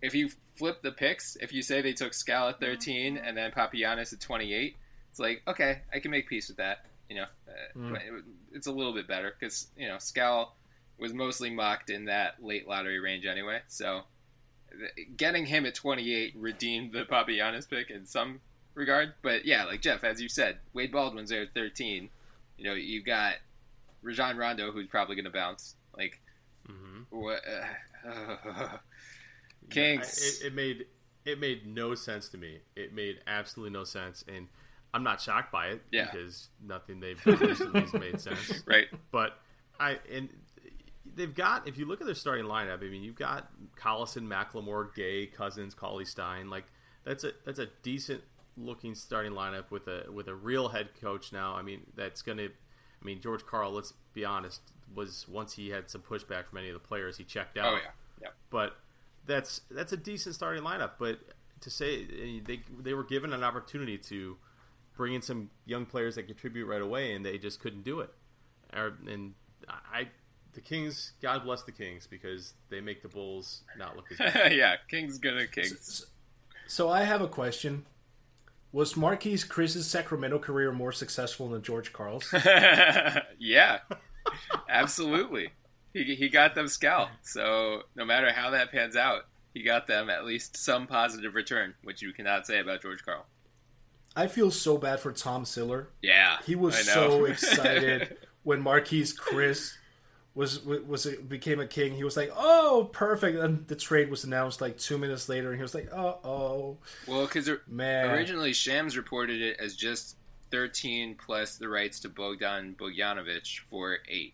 if you flip the picks, if you say they took Skal at 13 and then Papagiannis at 28, it's like, okay, I can make peace with that. You know, mm. it's a little bit better because, you know, Skal was mostly mocked in that late lottery range anyway. So getting him at 28 redeemed the Papagiannis pick in some regard. But yeah, like Jeff, as you said, Wade Baldwin's there at 13. You know, you've got Rajon Rondo, who's probably going to bounce. Like, mm-hmm. what? Uh, Kinks. it, it, made it made no sense to me. It made absolutely no sense, and I'm not shocked by it yeah. because nothing they've done recently has made sense. Right. But I and they've got if you look at their starting lineup, I mean you've got Collison, McLemore, Gay, Cousins, Cauley Stein. Like that's a that's a decent looking starting lineup with a with a real head coach now. I mean that's gonna I mean George Karl, let's be honest, was once he had some pushback from any of the players, he checked out. Oh yeah. Yeah. But that's that's a decent starting lineup. But to say eh, they they were given an opportunity to bring in some young players that contribute right away, and they just couldn't do it. And I, the Kings, God bless the Kings because they make the Bulls not look as bad. yeah, King's gonna Kings. So I have a question. Was Marquese Chriss's Sacramento career more successful than George Karl's? yeah, absolutely. He he got them Skal. So no matter how that pans out, he got them at least some positive return, which you cannot say about George Karl. I feel so bad for Tom Ziller. Yeah, He was so excited when Marquese Chriss was was became a king. He was like, "Oh, perfect!" And the trade was announced like two minutes later, and he was like, "Oh, oh, well, because man." originally Shams reported it as just 13 plus the rights to Bogdan Bogdanovic for eight,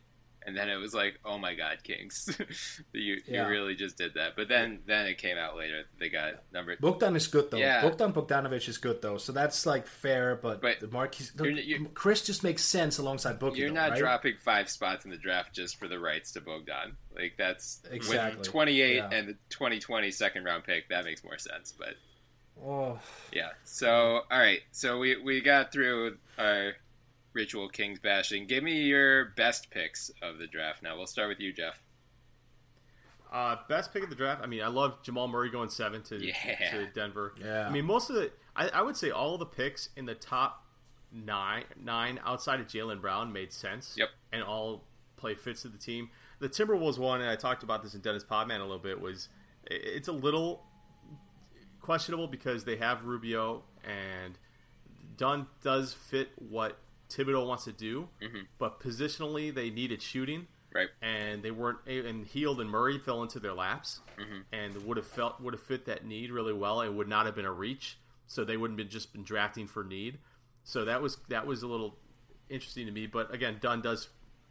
and then it was like, oh my God, Kings, you Yeah. you really just did that. But then then it came out later they got number. Bogdan is good though. Yeah. Bogdan Bogdanovic is good though, so that's like fair. But, But the Marquese, you're- you're- Chriss just makes sense alongside Boogie. You're not right? dropping five spots in the draft just for the rights to Bogdan. Like that's Exactly. with 28 Yeah. and the 2020 second round pick. That makes more sense. But Oh, yeah. So all right. So we we got through our ritual Kings bashing. Give me your best picks of the draft. Now we'll start with you, Jeff. Uh, best pick of the draft. I mean, I love Jamal Murray going seven to, Yeah. to Denver. Yeah. I mean, most of the, I, I would say all of the picks in the top nine, nine outside of Jaylen Brown made sense. Yep. And all play fits to the team. The Timberwolves one, and I talked about this in Dennis Podman a little bit, was it's a little questionable because they have Rubio and Dunn does fit what Thibodeau wants to do, mm-hmm. but positionally they needed shooting. Right. and they weren't and Hield and Murray fell into their laps mm-hmm. and would have felt would have fit that need really well. And would not have been a reach so they wouldn't have just been drafting for need. So that was that was a little interesting to me but again Dunn does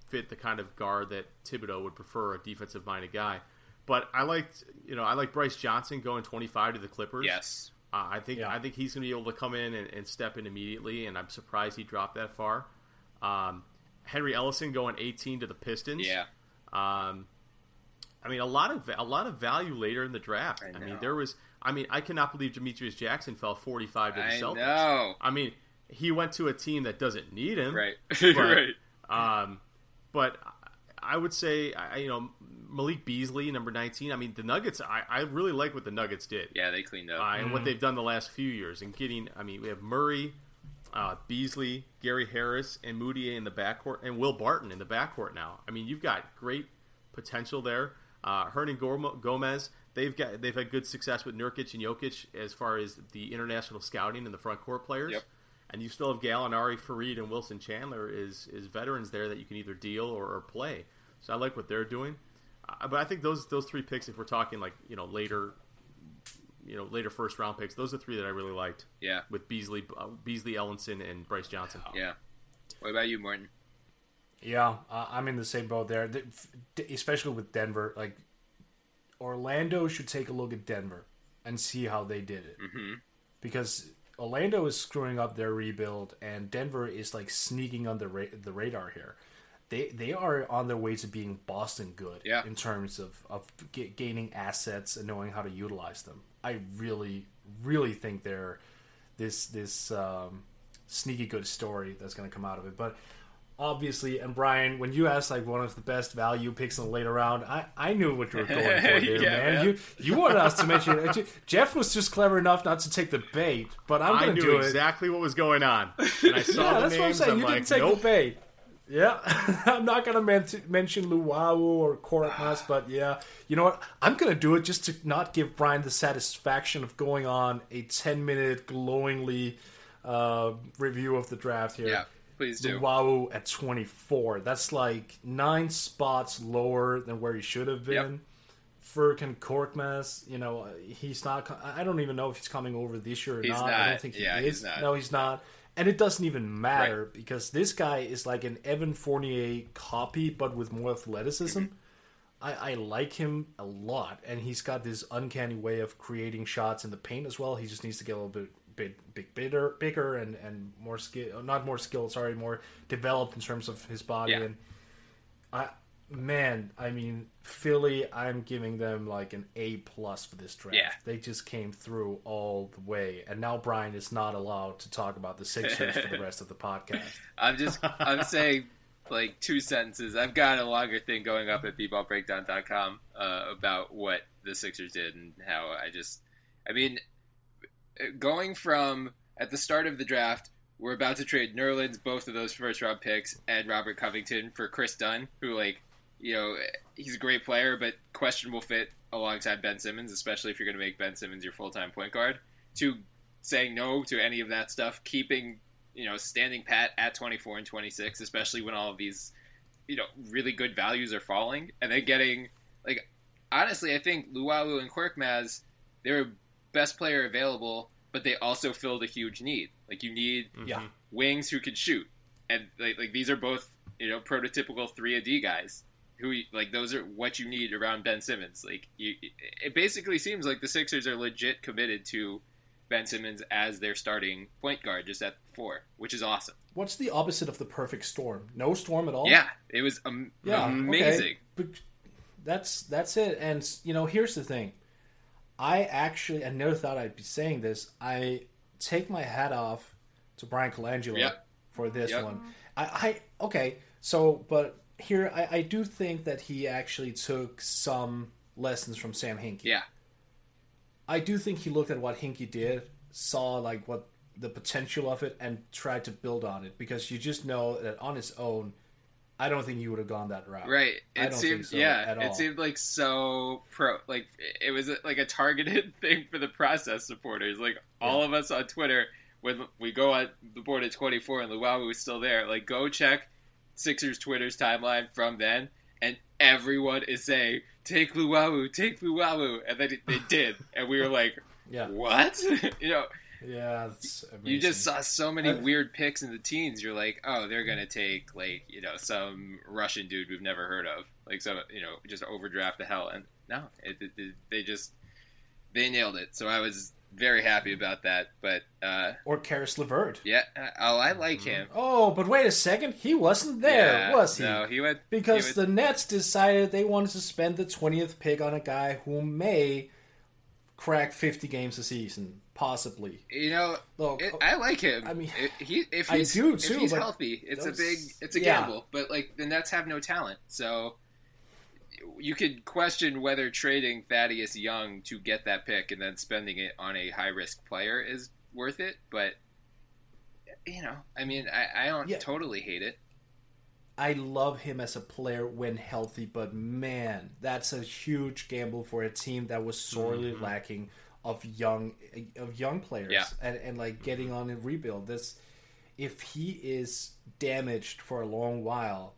fit the kind of guard that Thibodeau would prefer a defensive minded guy. But I liked you know I like Brice Johnson going 25 to the Clippers. Yes. Uh, I think Yeah. I think he's going to be able to come in and, and step in immediately, and I'm surprised he dropped that far. Um, Henry Ellenson going 18 to the Pistons. Yeah. Um, I mean, a lot of a lot of value later in the draft. I I, mean, there was. I mean, I cannot believe Demetrius Jackson fell 45 to the I Celtics. know. I mean, he went to a team that doesn't need him. Right. But, right. Um, but I would say, I, you know, Malik Beasley, number 19. I mean, the Nuggets. I, I really like what the Nuggets did Yeah, they cleaned up. uh, and what they've done the last few years and getting. I mean, we have Murray, uh, Beasley, Gary Harris, and Mudiay in the backcourt, and Will Barton in the backcourt now. I mean, you've got great potential there. Uh, Hernangómez, they've got they've had good success with Nurkic and Jokic as far as the international scouting and the front court players. Yep. And you still have Gallinari, Faried, and Wilson Chandler is is veterans there that you can either deal or, or play. So I like what they're doing. But I think those those three picks, if we're talking like you know later you know later first round picks. Those are three that I really liked. Yeah. with Beasley, uh, Beasley, Ellenson, and Brice Johnson. yeah. What about you, Morten? Yeah, uh, I'm in the same boat there. Especially with Denver, like Orlando should take a look at Denver and see how they did it, mm-hmm. because Orlando is screwing up their rebuild, and Denver is like sneaking on the ra- the radar here. They they are on their way to being Boston good Yeah. in terms of of ga- gaining assets and knowing how to utilize them. I really really think they're this this um, sneaky good story that's going to come out of it. But obviously, and Bryan, when you asked like one of the best value picks in the later round, I, I knew what you were going for there, Yeah, man. man. You you wanted us to mention. Jeff was just clever enough not to take the bait, but I'm going to knew do it. exactly what was going on, and I saw Yeah, the that's what I'm names. saying. I'm you like, didn't take nope. the bait. Yeah, I'm not gonna men- mention Luwawu or Korkmaz, but yeah, you know what? I'm gonna do it just to not give Bryan the satisfaction of going on a 10 minute glowingly uh, review of the draft here. Yeah, please do. Luwawu at 24. That's like nine spots lower than where he should have been. Yep. Furkan Korkmaz, you know, he's not. I don't even know if he's coming over this year or He's not. I don't think he Yeah, is. he's not. No, he's not. And it doesn't even matter because this guy is like an Evan Fournier copy, but with more athleticism. Mm-hmm. I, I like him a lot, and he's got this uncanny way of creating shots in the paint as well. He just needs to get a little bit bit big bigger, bigger, and and more skill, not more skilled. Sorry, more developed in terms of his body. Yeah. And I man, I mean, Philly, I'm giving them like an A plus for this draft. Yeah. They just came through all the way, and now Bryan is not allowed to talk about the Sixers for the rest of the podcast. I'm just I'm saying like two sentences. I've got a longer thing going up at bballbreakdown.com uh, about what the Sixers did and how I just I mean going from at the start of the draft we're about to trade Nerlens, both of those first round picks, and Robert Covington for Kris Dunn, who like you know he's a great player but questionable fit alongside Ben Simmons, especially if you're going to make Ben Simmons your full time point guard. To saying no to any of that stuff, keeping you know standing pat at 24 and 26, especially when all of these you know really good values are falling, and then getting like honestly, I think Luwawu and Korkmaz they're best player available, but they also filled a huge need. Like you need mm-hmm. Yeah. wings who can shoot, and like, like these are both you know prototypical three a D guys who like those are what you need around Ben Simmons. Like you, it basically seems like the Sixers are legit committed to Ben Simmons as their starting point guard, just at four, which is awesome. What's the opposite of the perfect storm? No storm at all. Yeah, it was am- Yeah, amazing. okay. But that's that's it. And you know, here's the thing. I actually, I never thought I'd be saying this. I take my hat off to Bryan Colangelo Yep. for this Yep. one. I, I okay. So, but here, I, I do think that he actually took some lessons from Sam Hinkie. Yeah, I do think he looked at what Hinkie did, saw like what the potential of it, and tried to build on it. Because you just know that on his own, I don't think he would have gone that route. right. It seemed so yeah, it seemed like so pro. Like it was like a targeted thing for the process supporters. Like all of us on Twitter when we go on the board at 24 and Luwawu was still there. Like go check Sixers Twitter's timeline from then, and everyone is saying take Luwawu, take Luwawu, and then they did, and we were like, Yeah. what? you know. Yeah. You just saw so many weird picks in the teens. You're like, oh, they're gonna take like you know some Russian dude we've never heard of, like some you know just overdraft the hell. And no, it, it, it- they just they nailed it. So I was very happy about that. But uh, or Caris Levert. yeah, oh, I like him. Oh, but wait a second, he wasn't there, Yeah, was he? No, he went because he the Nets decided they wanted to spend the twentieth pick on a guy who may crack fifty games a season, possibly. you know. Look, It, I like him. I mean, It- he if I he's, do if he's healthy, it's those- a big, it's a yeah. gamble. But like the Nets have no talent, so you could question whether trading Thaddeus Young to get that pick and then spending it on a high risk player is worth it. But you know, I mean, I, I don't Yeah. totally hate it. I love him as a player when healthy, but man, that's a huge gamble for a team that was sorely mm-hmm. lacking of young of young players Yeah. and, and like getting on a rebuild. This if he is damaged for a long while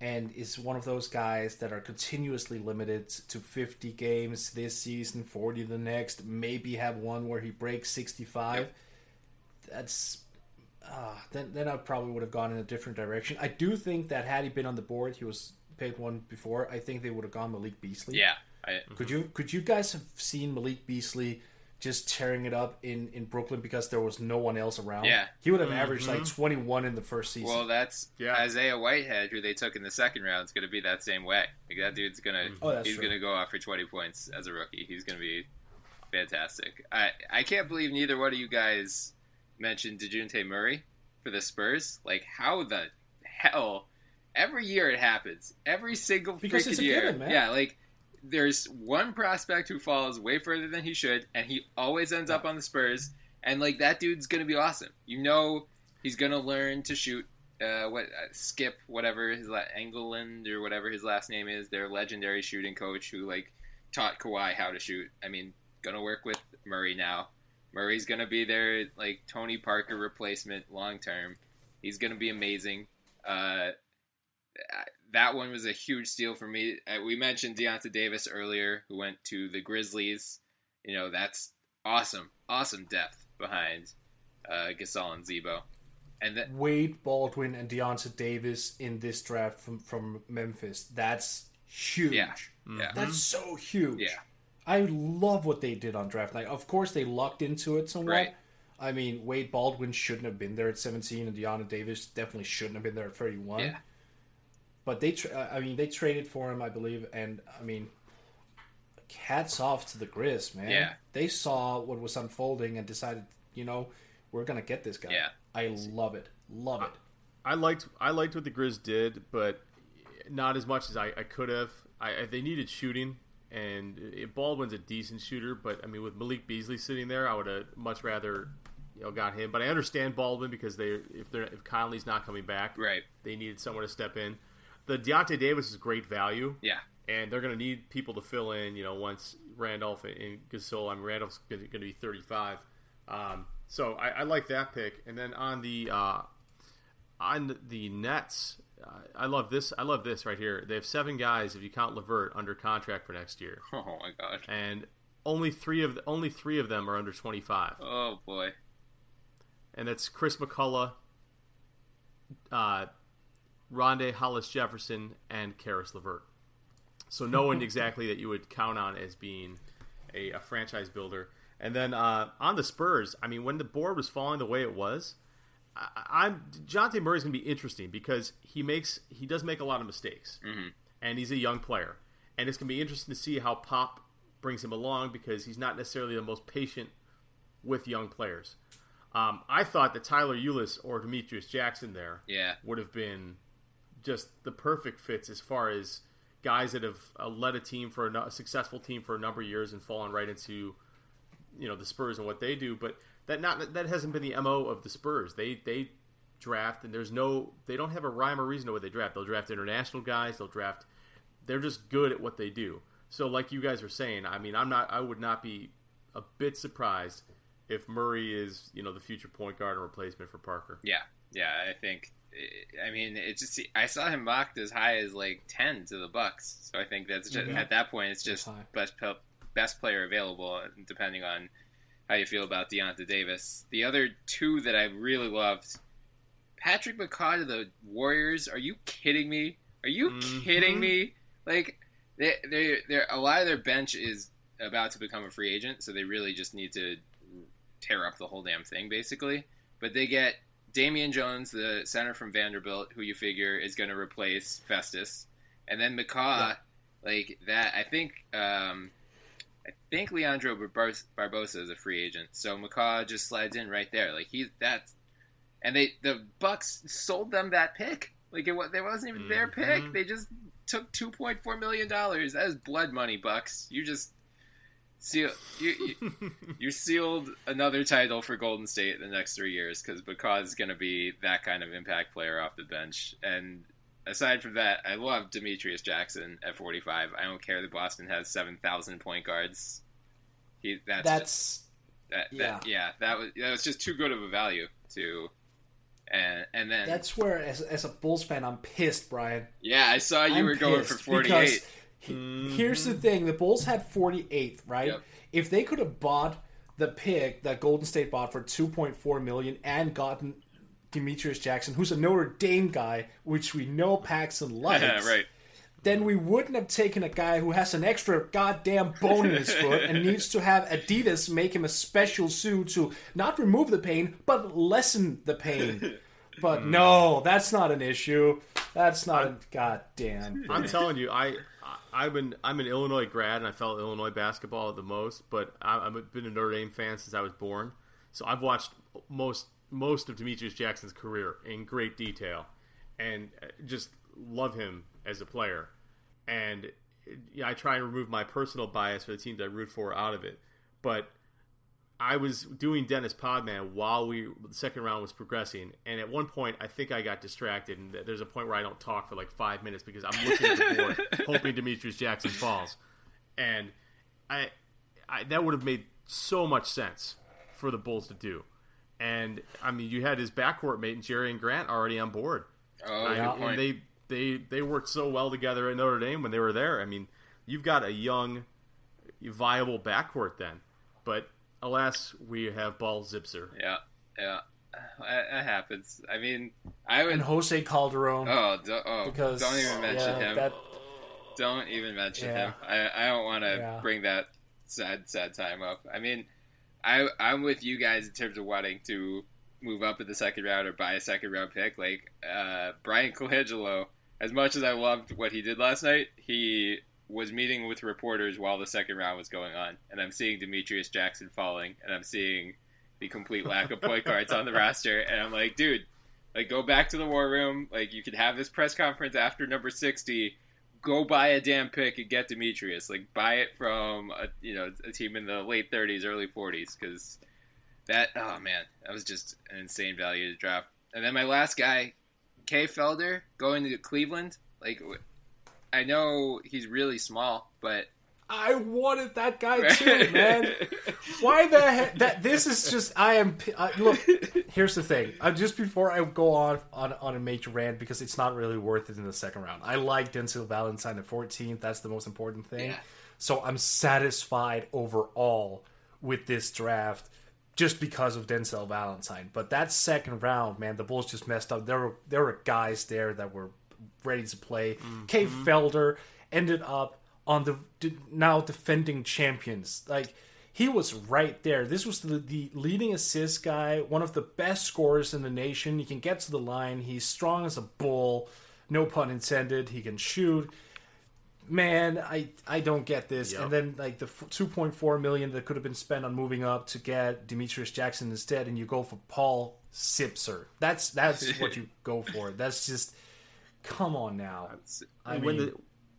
and is one of those guys that are continuously limited to 50 games this season, 40 the next, maybe have one where he breaks 65. Yep. That's uh, then then I probably would have gone in a different direction. I do think that had he been on the board, he was paid one before. I think they would have gone Malik Beasley. Yeah, I, Could you could you guys have seen Malik Beasley just tearing it up in in Brooklyn because there was no one else around? Yeah. he would have mm-hmm. averaged like 21 in the first season. well, that's Yeah. Isaiah Whitehead, who they took in the second round, is going to be that same way. Like that dude's gonna, mm-hmm. Oh, that's he's gonna go off for twenty points as a rookie. He's gonna be fantastic. I I can't believe neither one of you guys mentioned Dejounte Murray for the Spurs. Like how the hell? Every year it happens. Every single Because freaking it's a year. given, man. Yeah, like there's one prospect who falls way further than he should, and he always ends up on the Spurs. And like that dude's gonna be awesome. You know, he's gonna learn to shoot. Uh, what uh, Skip, whatever his la- Engelland or whatever his last name is, their legendary shooting coach who like taught Kawhi how to shoot. I mean, gonna work with Murray now. Murray's gonna be their like Tony Parker replacement long term. He's gonna be amazing. Uh, that one was a huge steal for me. Uh, we mentioned Deyonta Davis earlier, who went to the Grizzlies. You know, that's awesome, awesome depth behind uh, Gasol and Zebo. And that, Wade Baldwin and Deyonta Davis in this draft from from Memphis. That's huge. yeah, yeah, That's so huge. Yeah. I love what they did on draft night. Of course, they lucked into it somewhat. Right. I mean, Wade Baldwin shouldn't have been there at 17, and Deyonta Davis definitely shouldn't have been there at 31. yeah. But they, tra- I mean, they traded for him, I believe, and I mean, hats off to the Grizz, man. Yeah. they saw what was unfolding and decided, you know, we're gonna get this guy. Yeah. I love it, love it. I liked I liked what the Grizz did, but not as much as I, I could have. I, I, they needed shooting, and it, Baldwin's a decent shooter, but I mean with Malik Beasley sitting there, I would have much rather you know got him. But I understand Baldwin because they if they're if Conley's not coming back, Right. They needed someone to step in. The Deyonta Davis is great value, Yeah. and they're going to need people to fill in. You know, once Randolph and Gasol, I mean Randolph's going to be 35. Um, so I, I like that pick. And then on the uh, on the Nets, uh, I love this. I love this right here. They have seven guys, if you count Levert, under contract for next year, Oh my god. and only three of the, only three of them are under 25, Oh boy. and that's Chris McCullough, uh, Rondae Hollis Jefferson, and Caris Levert. So no one exactly that you would count on as being a, a franchise builder. And then uh, on the Spurs, I mean, when the board was falling the way it was, I, I'm Jonte Murray's going to be interesting because he makes he does make a lot of mistakes, and he's a young player, and it's going to be interesting to see how Pop brings him along because he's not necessarily the most patient with young players. Um, I thought that Tyler Ulis or Demetrius Jackson there Yeah. would have been just the perfect fits as far as guys that have uh, led a team for a, a successful team for a number of years and fallen right into you know the Spurs and what they do. But that not that hasn't been the mo of the Spurs. They they draft and there's no they don't have a rhyme or reason to what they draft. They'll draft international guys. They'll draft. They're just good at what they do. So like you guys were saying, I mean, I'm not. I would not be a bit surprised if Murray is you know the future point guard and replacement for Parker. Yeah. Yeah. I think. I mean, it's just. I saw him mocked as high as like ten to the Bucks. So I think that's just Mhm. at that point it's just best best player available, depending on how you feel about Deyonta Davis. The other two that I really loved, Patrick McCaw to the Warriors. Are you kidding me? Are you Mhm. kidding me? Like they they they a lot of their bench is about to become a free agent, so they really just need to tear up the whole damn thing, basically. But they get Damian Jones, the center from Vanderbilt, who you figure is going to replace Festus, and then McCaw, like that. I think um, I think Leandro Barbos- Barbosa is a free agent, so McCaw just slides in right there. Like he's that's, and they the Bucks sold them that pick. Like it it wasn't even their pick. They just took two point four million dollars. That is blood money, Bucks. You just seal you, you you sealed another title for Golden State in the next three years because McCaw is going to be that kind of impact player off the bench. And aside from that, I love Demetrius Jackson at 45. I don't care that Boston has 7,000 point guards. He that's just- That's that, that, yeah. that was that was just too good of a value to. And and then that's where, as, as a Bulls fan, I'm pissed, Bryan. yeah, I saw you I'm were going for pissed 48. Because he- mm-hmm. Here's the thing: the Bulls had 48th, right? Yep. If they could have bought the pick that Golden State bought for 2.4 million and gotten Demetrius Jackson, who's a Notre Dame guy, which we know Paxson likes, Yeah, right. then we wouldn't have taken a guy who has an extra goddamn bone in his foot and needs to have Adidas make him a special suit to not remove the pain, but lessen the pain. But mm. no, that's not an issue. That's not a goddamn. I'm telling you, I, I I've been I'm an Illinois grad and I follow Illinois basketball the most, but I, I've been a Notre Dame fan since I was born, so I've watched most most of Demetrius Jackson's career in great detail, and just love him as a player. And I try and remove my personal bias for the teams I root for out of it, but I was doing Dennis Podman while we the second round was progressing, and at one point I think I got distracted, and there's a point where I don't talk for like five minutes because I'm looking at the board, hoping Demetrius Jackson falls, and I, I that would have made so much sense for the Bulls to do, and I mean you had his backcourt mate and Jerian Grant already on board, Oh, I- good and they they they worked so well together at Notre Dame when they were there. I mean, you've got a young, viable backcourt then, but alas, we have Paul Zipser. yeah, yeah. That, that happens. I mean, I would. And Jose Calderon. Oh, do, oh because don't even mention yeah, him. That, Don't even mention Yeah. him. I, I don't want to Yeah. bring that sad sad time up. I mean, I I'm with you guys in terms of wanting to move up in the second round or buy a second round pick. Like uh, Bryan Colangelo as much as I loved what he did last night, he was meeting with reporters while the second round was going on, and I'm seeing Demetrius Jackson falling, and I'm seeing the complete lack of point guards on the roster, and I'm like, dude, like go back to the war room. Like you could have this press conference after number sixty. Go buy a damn pick and get Demetrius. Like buy it from a you know a team in the late thirties, early forties, because that oh man, that was just an insane value to drop. And then my last guy, Kay Felder, going to Cleveland. Like I know he's really small, but I wanted that guy too, man. Why the heck? That this is just. I am. Uh, look, here's the thing. Uh, just before I go on, on on a major rant, because it's not really worth it in the second round. I like Denzel Valentine at 14th. That's the most important thing. Yeah. So I'm satisfied overall with this draft. Just because of Denzel Valentine, but that second round, man, the Bulls just messed up. There were there were guys there that were ready to play. Mm-hmm. Kay Felder ended up on the now defending champions. Like he was right there. This was the, the leading assist guy, one of the best scorers in the nation. He can get to the line. He's strong as a bull. No pun intended. He can shoot. Man, I I don't get this. Yep. And then like the 2.4 million that could have been spent on moving up to get Demetrius Jackson instead, and you go for Paul Zipser. That's that's what you go for. That's just come on now. I when the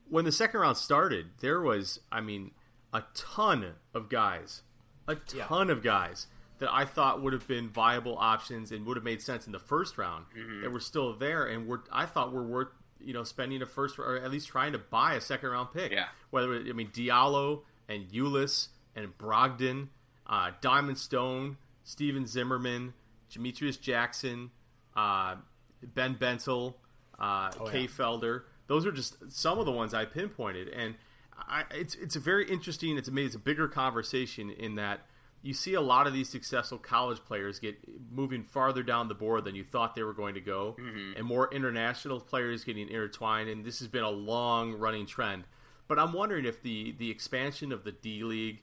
when the second round started, there was, I mean, a ton of guys, a ton of guys that I thought would have been viable options and would have made sense in the first round Mm-hmm. that were still there and were I thought were worth you know spending a first or at least trying to buy a second round pick. Yeah. Whether it, I mean Diallo and Ulis and Brogdon, uh, Diamond Stone, Stephen Zimmerman, Demetrius Jackson, uh, Ben Bentil, uh, Kay Felder. Those are just some of the ones I pinpointed, and I, it's it's a very interesting. It's made it's a bigger conversation in that you see a lot of these successful college players get moving farther down the board than you thought they were going to go, and more international players getting intertwined. And this has been a long running trend. But I'm wondering if the the expansion of the D League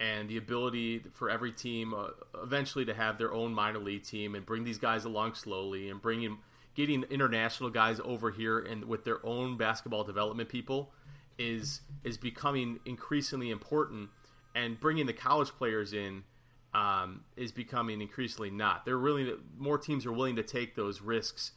and the ability for every team uh, eventually to have their own minor league team and bring these guys along slowly and bringing getting international guys over here and with their own basketball development people is is becoming increasingly important and bringing the college players in um, is becoming increasingly not. They're really more teams are willing to take those risks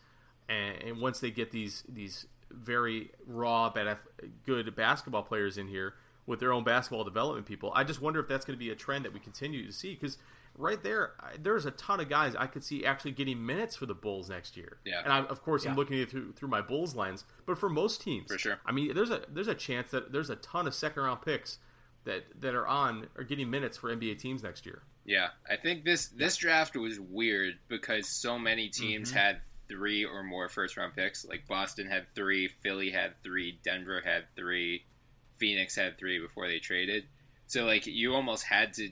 and, and once they get these these very raw but good basketball players in here with their own basketball development people i just wonder if that's going to be a trend that we continue to see because right there I- there's a ton of guys i could see actually getting minutes for the bulls next year Yeah. and I, of course i'm looking at it through, through my bulls lens but for most teams For sure. i mean there's a there's a chance that there's a ton of second round picks that that are on are getting minutes for nba teams next year Yeah, I think this this draft was weird because so many teams Mm-hmm. had three or more first round picks. Like Boston had three, Philly had three, Denver had three, Phoenix had three before they traded. So like you almost had to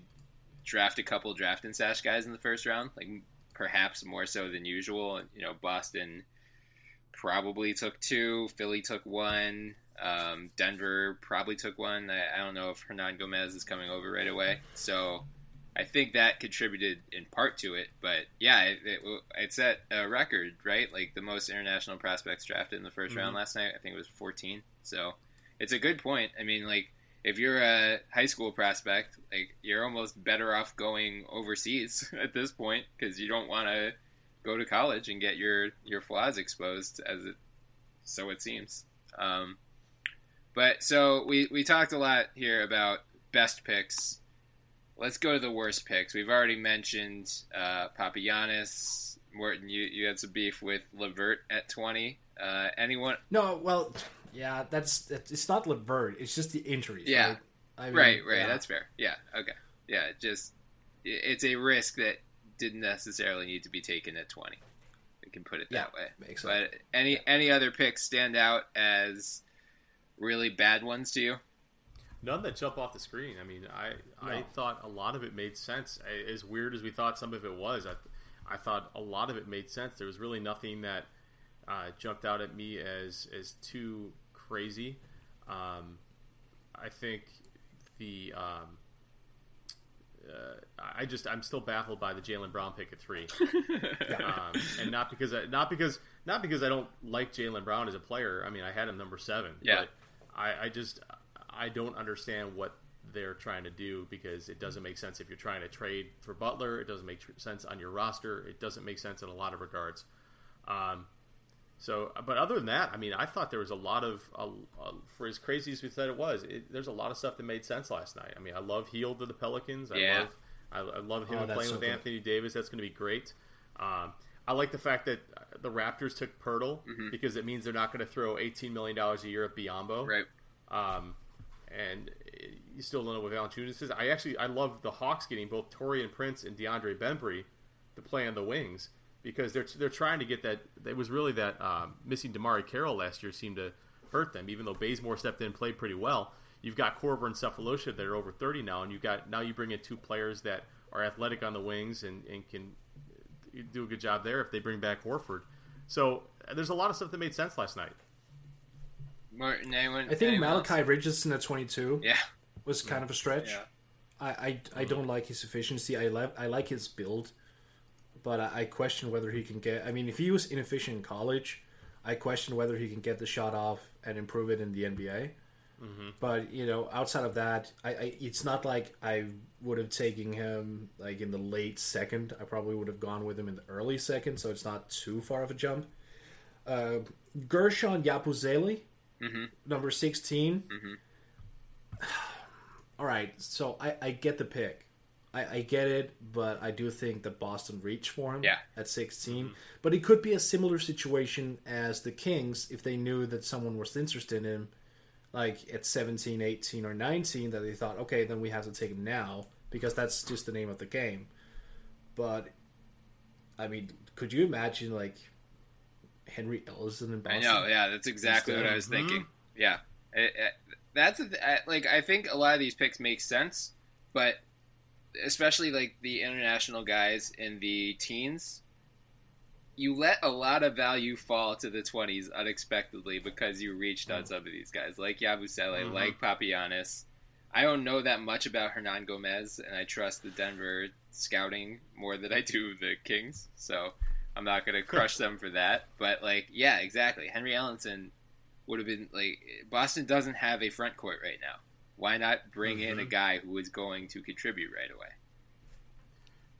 draft a couple draft and stash guys in the first round, like perhaps more so than usual. And you know, Boston probably took two, Philly took one. Um, Denver probably took one. I, I don't know if Hernangómez is coming over right away. So I think that contributed in part to it, but yeah, it, it, it set a record, right? Like the most international prospects drafted in the 1st round last night. I think it was 14. So it's a good point. I mean, like if you're a high school prospect, like you're almost better off going overseas at this point because you don't want to go to college and get your your flaws exposed, as it so it seems. Um, but so we we talked a lot here about best picks let's go to the worst picks. We've already mentioned uh. Morten, you, you had some beef with Levert at 20. Uh, anyone? No, well, yeah, that's, that's it's not Levert. It's just the injuries. Yeah. right? I mean, right, right. yeah. That's fair. Yeah, okay. Yeah, just it's a risk that didn't necessarily need to be taken at 20. We can put it that Yeah, way. makes sense. But any any other picks stand out as really bad ones to you? None that jump off the screen. I mean, I I thought a lot of it made sense. I- As weird as we thought some of it was, I, I thought a lot of it made sense. There was really nothing that uh, jumped out at me as as too crazy. Um, I think the um, uh, I just I'm still baffled by the Jaylen Brown pick at three, um, and not because I, not because not because I don't like Jaylen Brown as a player. I mean, I had him number seven. Yeah. But I, I just I don't understand what they're trying to do because it doesn't make sense if you're trying to trade for Butler. It doesn't make tr- sense on your roster. It doesn't make sense in a lot of regards. Um, so, but other than that, I mean, I thought there was a lot of, uh, uh, for as crazy as we said it was, it, there's a lot of stuff that made sense last night. I mean, I love Hield to the Pelicans. I Yeah. love, I, I love him Oh, playing so with good. Anthony Davis. That's going to be great. Um, I like the fact that the Raptors took Poeltl Mm-hmm. because it means they're not going to throw 18 million dollars a year at Biyombo. Right. Um, and you still don't know what Valanciunas is. I actually I love the Hawks getting both Taurean Prince and DeAndre Bembry to play on the wings because they're they're trying to get that. It was really that um, missing DeMarre Carroll last year seemed to hurt them. Even though Bazemore stepped in and played pretty well, you've got Korver and Sefolosha that are over thirty now, and you've got now you bring in two players that are athletic on the wings and, and can do a good job there if they bring back Horford. So there's a lot of stuff that made sense last night. Morten, anyone? I think anyone else? Malachi Richardson at 22 Yeah. was kind of a stretch. Yeah. I, I, I don't like his efficiency. I like I like his build, but I, I question whether he can get. I mean, if he was inefficient in college, I question whether he can get the shot off and improve it in the NBA. Mm-hmm. But you know, outside of that, I, I it's not like I would have taken him like in the late second. I probably would have gone with him in the early second, so it's not too far of a jump. Uh, Guerschon Yabusele, mm-hmm. number 16 mm-hmm. All right, so I, I get the pick. I, I get it, but I do think that Boston reached for him Yeah. at 16. Mm-hmm. But it could be a similar situation as the Kings if they knew that someone was interested in him, like at 17, 18, or 19, that they thought, okay, then we have to take him now because that's just the name of the game. But, I mean, could you imagine, like, Henry Ellenson in Boston? I know. Yeah, that's exactly what I was thinking. Yeah, It- it- that's a th- I- like I think a lot of these picks make sense, but especially like the international guys in the teens, you let a lot of value fall to the twenties unexpectedly because you reached on mm. some of these guys like Yabusele, mm-hmm. like Papianis. I don't know that much about Hernangómez, and I trust the Denver scouting more than I do the Kings. So I'm not going to crush them for that. But like, yeah, exactly. Henry Ellenson would have been like Boston doesn't have a front court right now. Why not bring in a mm-hmm. guy who is going to contribute right away?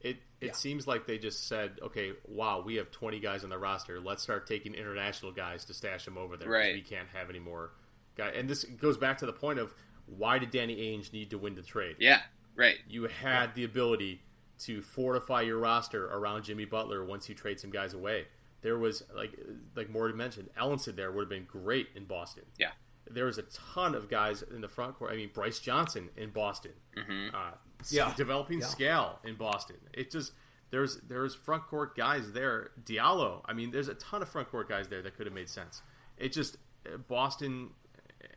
It it seems like they just said, okay, wow, we have 20 guys on the roster. Let's start taking international guys to stash them over there. Right. We can't have any more guy. And this goes back to the point of why did Danny Ainge need to win the trade? Yeah, right. You had the ability to fortify your roster around Jimmy Butler once you trade some guys away. There was like like Morty mentioned, Ellenson there would have been great in Boston. Yeah. There was a ton of guys in the front court. I mean, Brice Johnson in Boston. Mm-hmm. Uh, Yeah. developing Yeah. Skal in Boston. It just there's there's front court guys there. Diallo. I mean, there's a ton of front court guys there that could have made sense. It just uh, Boston.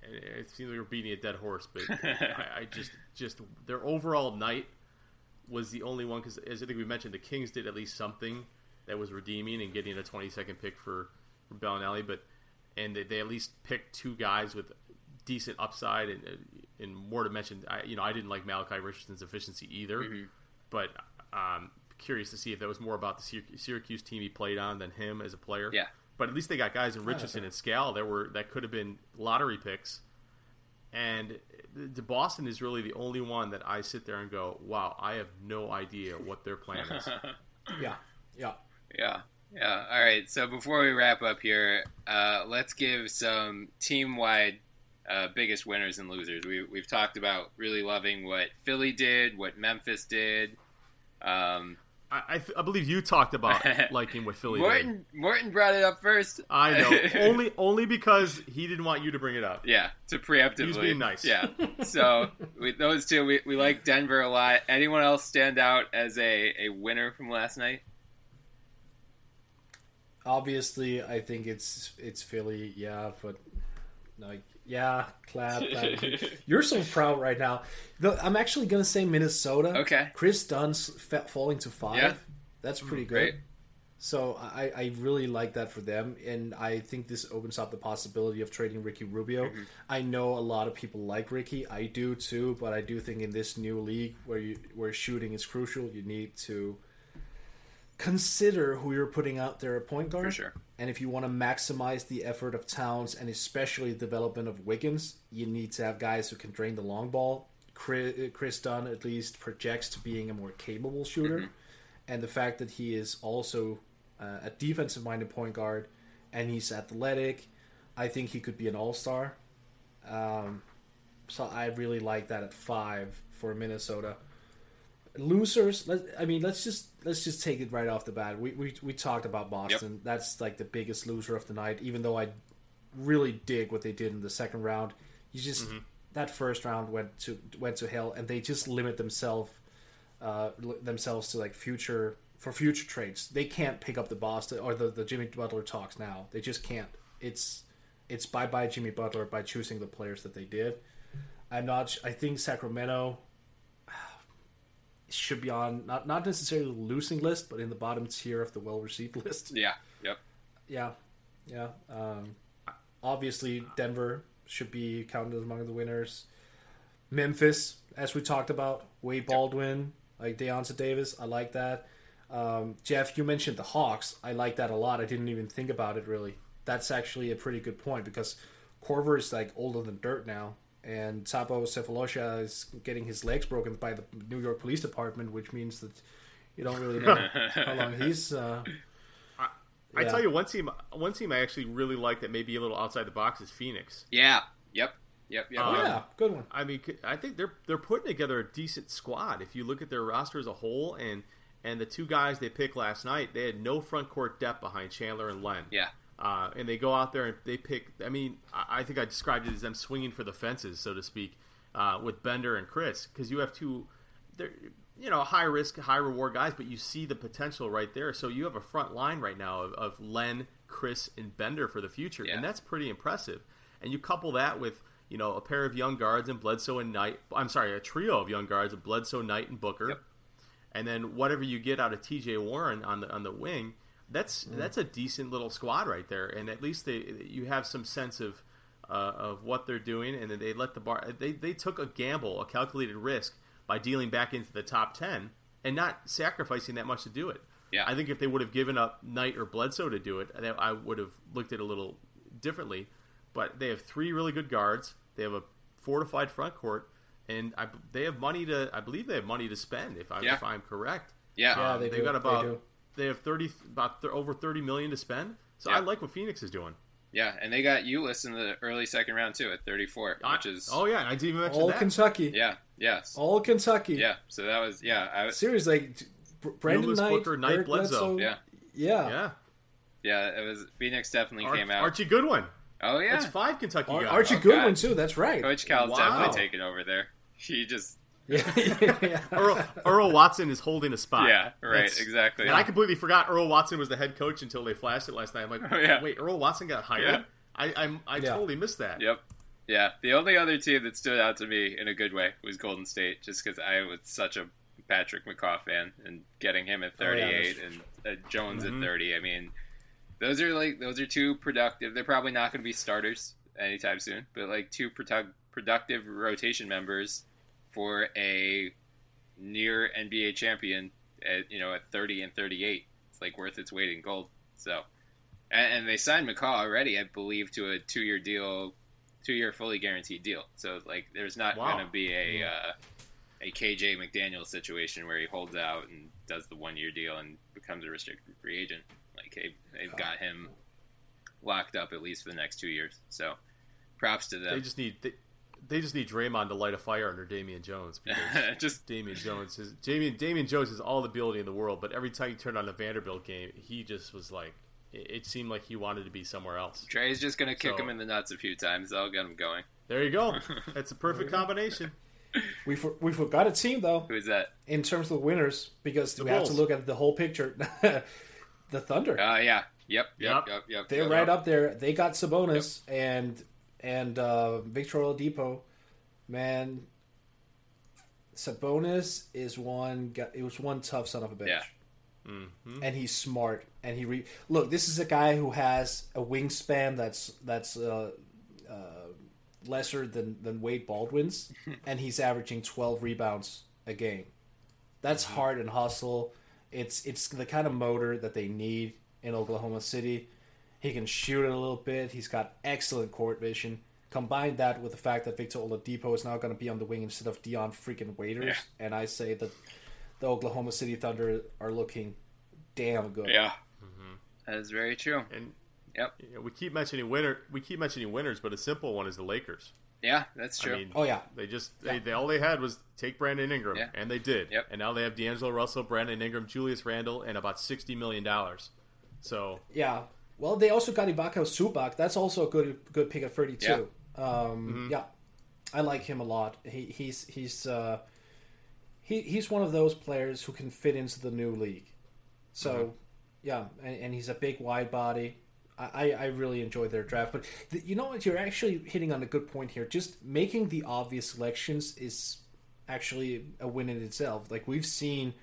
It seems like we're beating a dead horse, but I, I just just their overall night was the only one because as I think we mentioned, the Kings did at least something that was redeeming and getting a 20 second pick for, for Belinelli, but and they, they at least picked two guys with decent upside and and more to mention. I, you know, I didn't like Malachi Richardson's efficiency either, but um, curious to see if that was more about the Syracuse team he played on than him as a player. Yeah. But at least they got guys in Richardson and Skal that were that could have been lottery picks. And the Boston is really the only one that I sit there and go, "Wow, I have no idea what their plan is." Yeah, yeah. Yeah, yeah. All right. So before we wrap up here, uh, let's give some team-wide uh, biggest winners and losers. We, we've talked about really loving what Philly did, what Memphis did. Um, I, I, th- I believe you talked about liking what Philly did. Morten Morten brought it up first. I know only only because he didn't want you to bring it up. Yeah, to preemptively. He was being nice. Yeah. So with those two, we, we like Denver a lot. Anyone else stand out as a, a winner from last night? Obviously, I think it's it's Philly, yeah, but like, yeah, clap. You're so proud right now. The, I'm actually gonna say Minnesota. Okay. Kris Dunn's falling to five. Yeah. That's pretty good. Great. So I, I really like that for them, and I think this opens up the possibility of trading Ricky Rubio. Mm-hmm. I know a lot of people like Ricky, I do too, but I do think in this new league where you where shooting is crucial, you need to consider who you're putting out there at point guard. For sure. And if you want to maximize the effort of Towns and especially the development of Wiggins, you need to have guys who can drain the long ball. Kris, Kris Dunn at least projects to being a more capable shooter, Mm-hmm. and the fact that he is also uh, a defensive-minded point guard and he's athletic, I think he could be an all-star. Um, so I really like that at five for Minnesota losers let, i mean let's just let's just take it right off the bat. We we, we talked about boston. That's like the biggest loser of the night even though i really dig what they did in the second round. You just that first round went to went to hell and they just limit themselves uh themselves to like future for future trades. They can't pick up the boston or the, the jimmy butler talks now. They just can't. It's it's bye bye jimmy butler by choosing the players that they did. I'm not i think sacramento should be on not not necessarily the losing list, but in the bottom tier of the well received list. Yeah. Yep. Yeah, yeah. Um, obviously, Denver should be counted among the winners. Memphis, as we talked about, Wade Baldwin, like Deyonta Davis, I like that. Um, Jeff, you mentioned the Hawks. I like that a lot. I didn't even think about it really. That's actually a pretty good point because Korver is like older than dirt now, and Thabo Sefolosha is getting his legs broken by the New York Police Department, which means that you don't really know how long he's. Uh, I Yeah. tell you, one team, one team I actually really like that may be a little outside the box is Phoenix. Yeah. Yep. Yep. Yep. Um, yep. yeah, good one. I mean, I think they're they're putting together a decent squad. If you look at their roster as a whole, and and the two guys they picked last night, they had no front court depth behind Chandler and Len. Yeah. Uh, and they go out there and they pick. I mean, I I think I described it as them swinging for the fences, so to speak, uh, with Bender and Chriss, because you have two, they're you know high risk, high reward guys, but you see the potential right there. So you have a front line right now of, of Len, Chriss, and Bender for the future, Yeah. and that's pretty impressive. And you couple that with you know a pair of young guards and Bledsoe and Knight. I'm sorry, a trio of young guards of Bledsoe, Knight, and Booker Yep. and then whatever you get out of T.J. Warren on the on the wing, that's Mm. that's a decent little squad right there, and at least they you have some sense of uh, of what they're doing, and then they let the bar they they took a gamble, a calculated risk by dealing back into the top ten and not sacrificing that much to do it. Yeah. I think if they would have given up Knight or Bledsoe to do it, I- I would have looked at it a little differently. But they have three really good guards. They have a fortified front court, and I, they have money to. I believe they have money to spend. If, I, Yeah. if I'm correct, Yeah. Yeah, Um, they they've do. got They about do. They, have thirty about th- over thirty million to spend. So Yeah. I like what Phoenix is doing. Yeah, and they got Ulis in the early second round too at 34, I- which is oh yeah, I didn't even mention All that. Kentucky. yeah, yes, All Kentucky. yeah. So that was yeah, I was Seriously, like, Br- Brandon Ulis, Knight, Booker, Knight, Eric Bledsoe. Bledsoe. yeah, Yeah. yeah, yeah. It was Phoenix definitely Ar- came out. Archie Goodwin. oh yeah, That's five Kentucky Ar- guys. Archie Oh, Goodwin God. too. That's right. Coach Cal's Wow. definitely taken over there. He just Yeah, yeah. Earl, Earl Watson is holding a spot. yeah, right, That's- exactly. And I completely forgot Earl Watson was the head coach until they flashed it last night. I'm like, Oh, yeah. wait, Earl Watson got hired? Yeah. I I'm, I Yeah. totally missed that. Yep. Yeah. The only other team that stood out to me in a good way was Golden State, just because I was such a Patrick McCaw fan, and getting him at Oh, yeah, 38 that's- and uh, Jones Mhm. at 30. I mean, those are like those are two productive. They're probably not going to be starters anytime soon, but like two produ- productive rotation members for a near NBA champion at you know at 30 and 38. It's like worth its weight in gold. So, and, and they signed McCaw already, I believe, to a two-year deal, two-year fully guaranteed deal. So like, there's not Wow. going to be a uh, a KJ McDaniel situation where he holds out and does the one-year deal and becomes a restricted free agent. Like they, they've got him locked up at least for the next two years. So, props to them. They just need they, they just need Draymond to light a fire under Damian Jones because just Damian Jones is Damian Damian Jones has all the ability in the world, but every time you turn on the Vanderbilt game, he just was like it, it seemed like he wanted to be somewhere else. Trey's just going to kick So- him in the nuts a few times. That'll get him going. There you go. That's a perfect combination. we for, we forgot a team though Who's that? in terms of winners because The we have to look at the whole picture. the Thunder. Uh, yeah. Yep. Yep. Yep. Yep. Yep. They're yep, right yep. up there. They got Sabonis and and uh, Victor Oladipo. Man, Sabonis is one. It was one tough son of a bitch. Yeah. And he's smart. And he re- look. This is a guy who has a wingspan that's that's uh, uh, lesser than than Wade Baldwin's, and he's averaging twelve rebounds a game. That's hard and hustle. It's it's the kind of motor that they need in Oklahoma City. He can shoot it a little bit. He's got excellent court vision. Combine that with the fact that Victor Oladipo is now going to be on the wing instead of Dion freaking Waiters, Yeah. and I say that the Oklahoma City Thunder are looking damn good. Yeah, mm-hmm. that is very true. And Yep. you know, we keep mentioning winner. We keep mentioning winners, but a simple one is the Lakers. Yeah, that's true. I mean, Oh yeah, they just Yeah. they, they all they had was take Brandon Ingram, Yeah. and they did. Yep. And now they have D'Angelo Russell, Brandon Ingram, Julius Randle, and about sixty million dollars. So yeah. Well, they also got Ivica Zubac. That's also a good good pick at thirty two. Yeah. Um, Yeah, I like him a lot. He, he's he's uh, he he's one of those players who can fit into the new league. So yeah, and, and he's a big wide body. I, I I really enjoy their draft, but the, you know what? You're actually hitting on a good point here. Just making the obvious selections is actually a win in itself. Like we've seen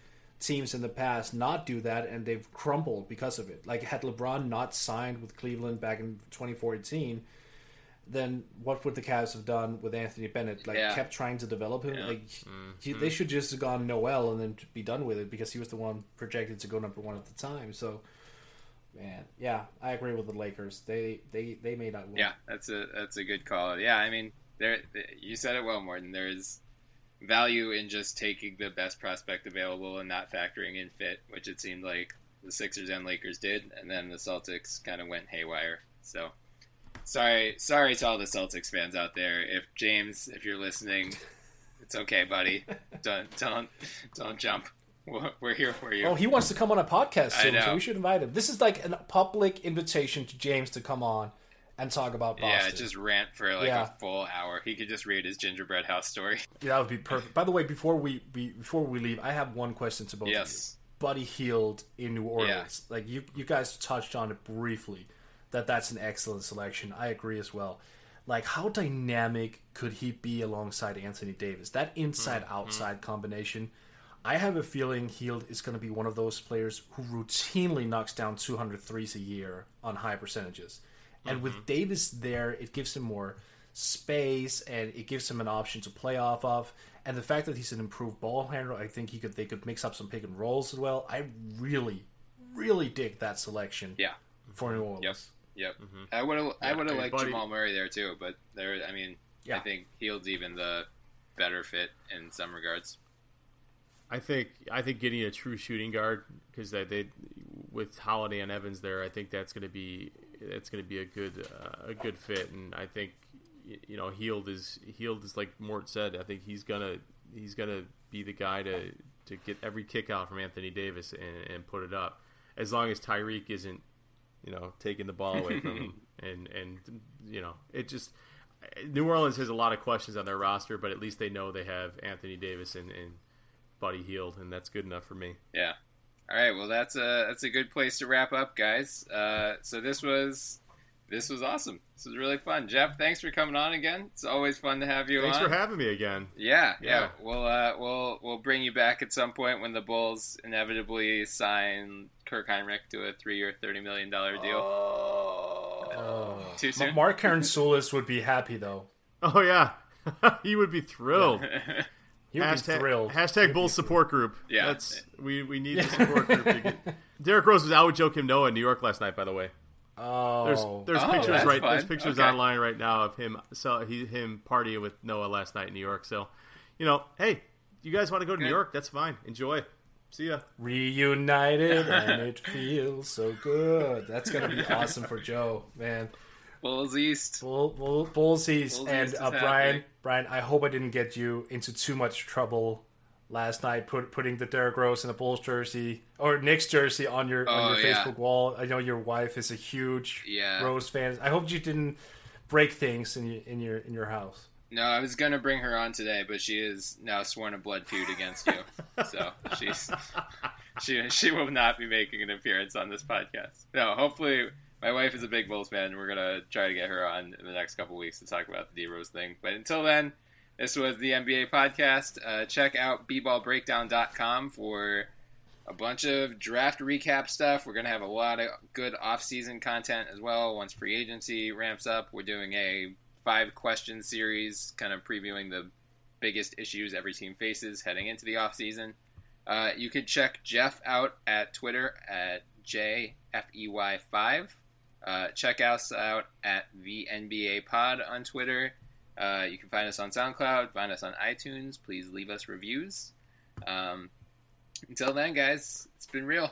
teams in the past not do that, and they've crumbled because of it. Like had LeBron not signed with Cleveland back in 2014, then what would the Cavs have done with Anthony Bennett? Like Yeah. kept trying to develop him. Like Mm-hmm. he, they should just have gone Noel and then be done with it because he was the one projected to go number one at the time. So. Man, yeah, I agree with the Lakers. They they they may not win. Yeah, that's a that's a good call. Yeah, I mean, there you said it well, Morten. There's value in just taking the best prospect available and not factoring in fit, which it seemed like the Sixers and Lakers did, and then the Celtics kind of went haywire. So, sorry, sorry to all the Celtics fans out there. If James, if you're listening, it's okay, buddy. Don't don't don't jump. We're- We're here for you. Oh, he wants to come on a podcast I soon, so we should invite him. This is like a public invitation to James to come on and talk about Boston. yeah, just rant for like Yeah. a full hour. He could just read his gingerbread house story. Yeah, that would be perfect. By the way, before we, we before we leave, I have one question to both Yes. of you. Buddy Hield in New Orleans. Like you you guys touched on it briefly that that's an excellent selection. I agree as well. Like how dynamic could he be alongside Anthony Davis? That inside mm-hmm. outside combination. I have a feeling Hield is going to be one of those players who routinely knocks down 200 threes a year on high percentages. And with mm-hmm. Davis there, it gives him more space and it gives him an option to play off of. And the fact that he's an improved ball handler, I think he could they could mix up some pick and rolls as well. I really, really dig that selection Yeah. for New mm-hmm. Orleans. Yep. Yep. Mm-hmm. I would have I would have hey, liked buddy. Jamal Murray there too, but there I mean Yeah. I think Hield's even the better fit in some regards. I think I think getting a true shooting guard because they, they with Holiday and Evans there, I think that's going to be that's going to be a good uh, a good fit, and I think you know Hield is Hield is like Mort said. I think he's gonna he's gonna be the guy to to get every kick out from Anthony Davis and, and put it up, as long as Tyreke isn't you know taking the ball away from him, and and you know it just. New Orleans has a lot of questions on their roster, but at least they know they have Anthony Davis and, and Buddy Hield, and that's good enough for me. Yeah. All right, well that's a that's a good place to wrap up, guys. Uh, so this was this was awesome. This was really fun. Jeff, thanks for coming on again. It's always fun to have you on. Thanks on. for having me again. Yeah, yeah. Yeah. We'll uh, we'll we'll bring you back at some point when the Bulls inevitably sign Kirk Hinrich to a three-year, thirty million dollar deal. Too soon. Mark Soulis would be happy though. Oh yeah, he would be thrilled. He would hashtag, be thrilled. hashtag Bulls support group. Yeah. That's we we need the support group. To get... Derrick Rose was out with Joakim Noah in New York last night. By the way, oh, there's there's Oh, pictures right fun. there's pictures Okay. online right now of him so he him partying with Noah last night in New York. So, you know, hey, you guys want to go to New York? That's fine. Enjoy. See ya. reunited and it feels so good. That's gonna be awesome for Joe, man. Bulls East. Bull, bull, Bulls East. Bulls and East uh, Bryan. Bryan, I hope I didn't get you into too much trouble last night put, putting the Derrick Rose in a Bulls jersey or Knicks jersey on your on Oh, your yeah. Facebook wall. I know your wife is a huge Yeah. Rose fan. I hope you didn't break things in your in your in your house. No, I was gonna bring her on today, but she is now sworn a blood feud against you. so she's she she will not be making an appearance on this podcast. No, hopefully my wife is a big Bulls fan, and we're gonna try to get her on in the next couple weeks to talk about the D Rose thing. But until then, this was the NBA podcast. Uh, check out bballbreakdown.com for a bunch of draft recap stuff. We're to have a lot of good off-season content as well. Once free agency ramps up, we're doing a five question series, kind of previewing the biggest issues every team faces heading into the off-season. Uh, you can check Jeff out at Twitter at JFEY5. Uh, check us out at the NBA Pod on Twitter. Uh, you can find us on SoundCloud, find us on iTunes. Please leave us reviews. Um, until then, guys, it's been real.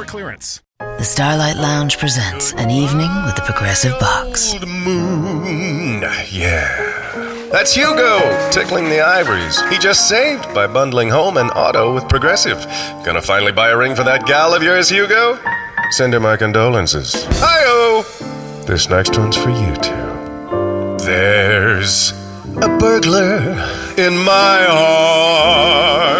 store clearance. The Starlight Lounge presents an evening with the Progressive Box. Old moon, yeah. That's Hugo tickling the ivories. He just saved by bundling home and auto with Progressive. Gonna finally buy a ring for that gal of yours, Hugo? Send her my condolences. Hi-oh! This next one's for you two. There's a burglar in my heart.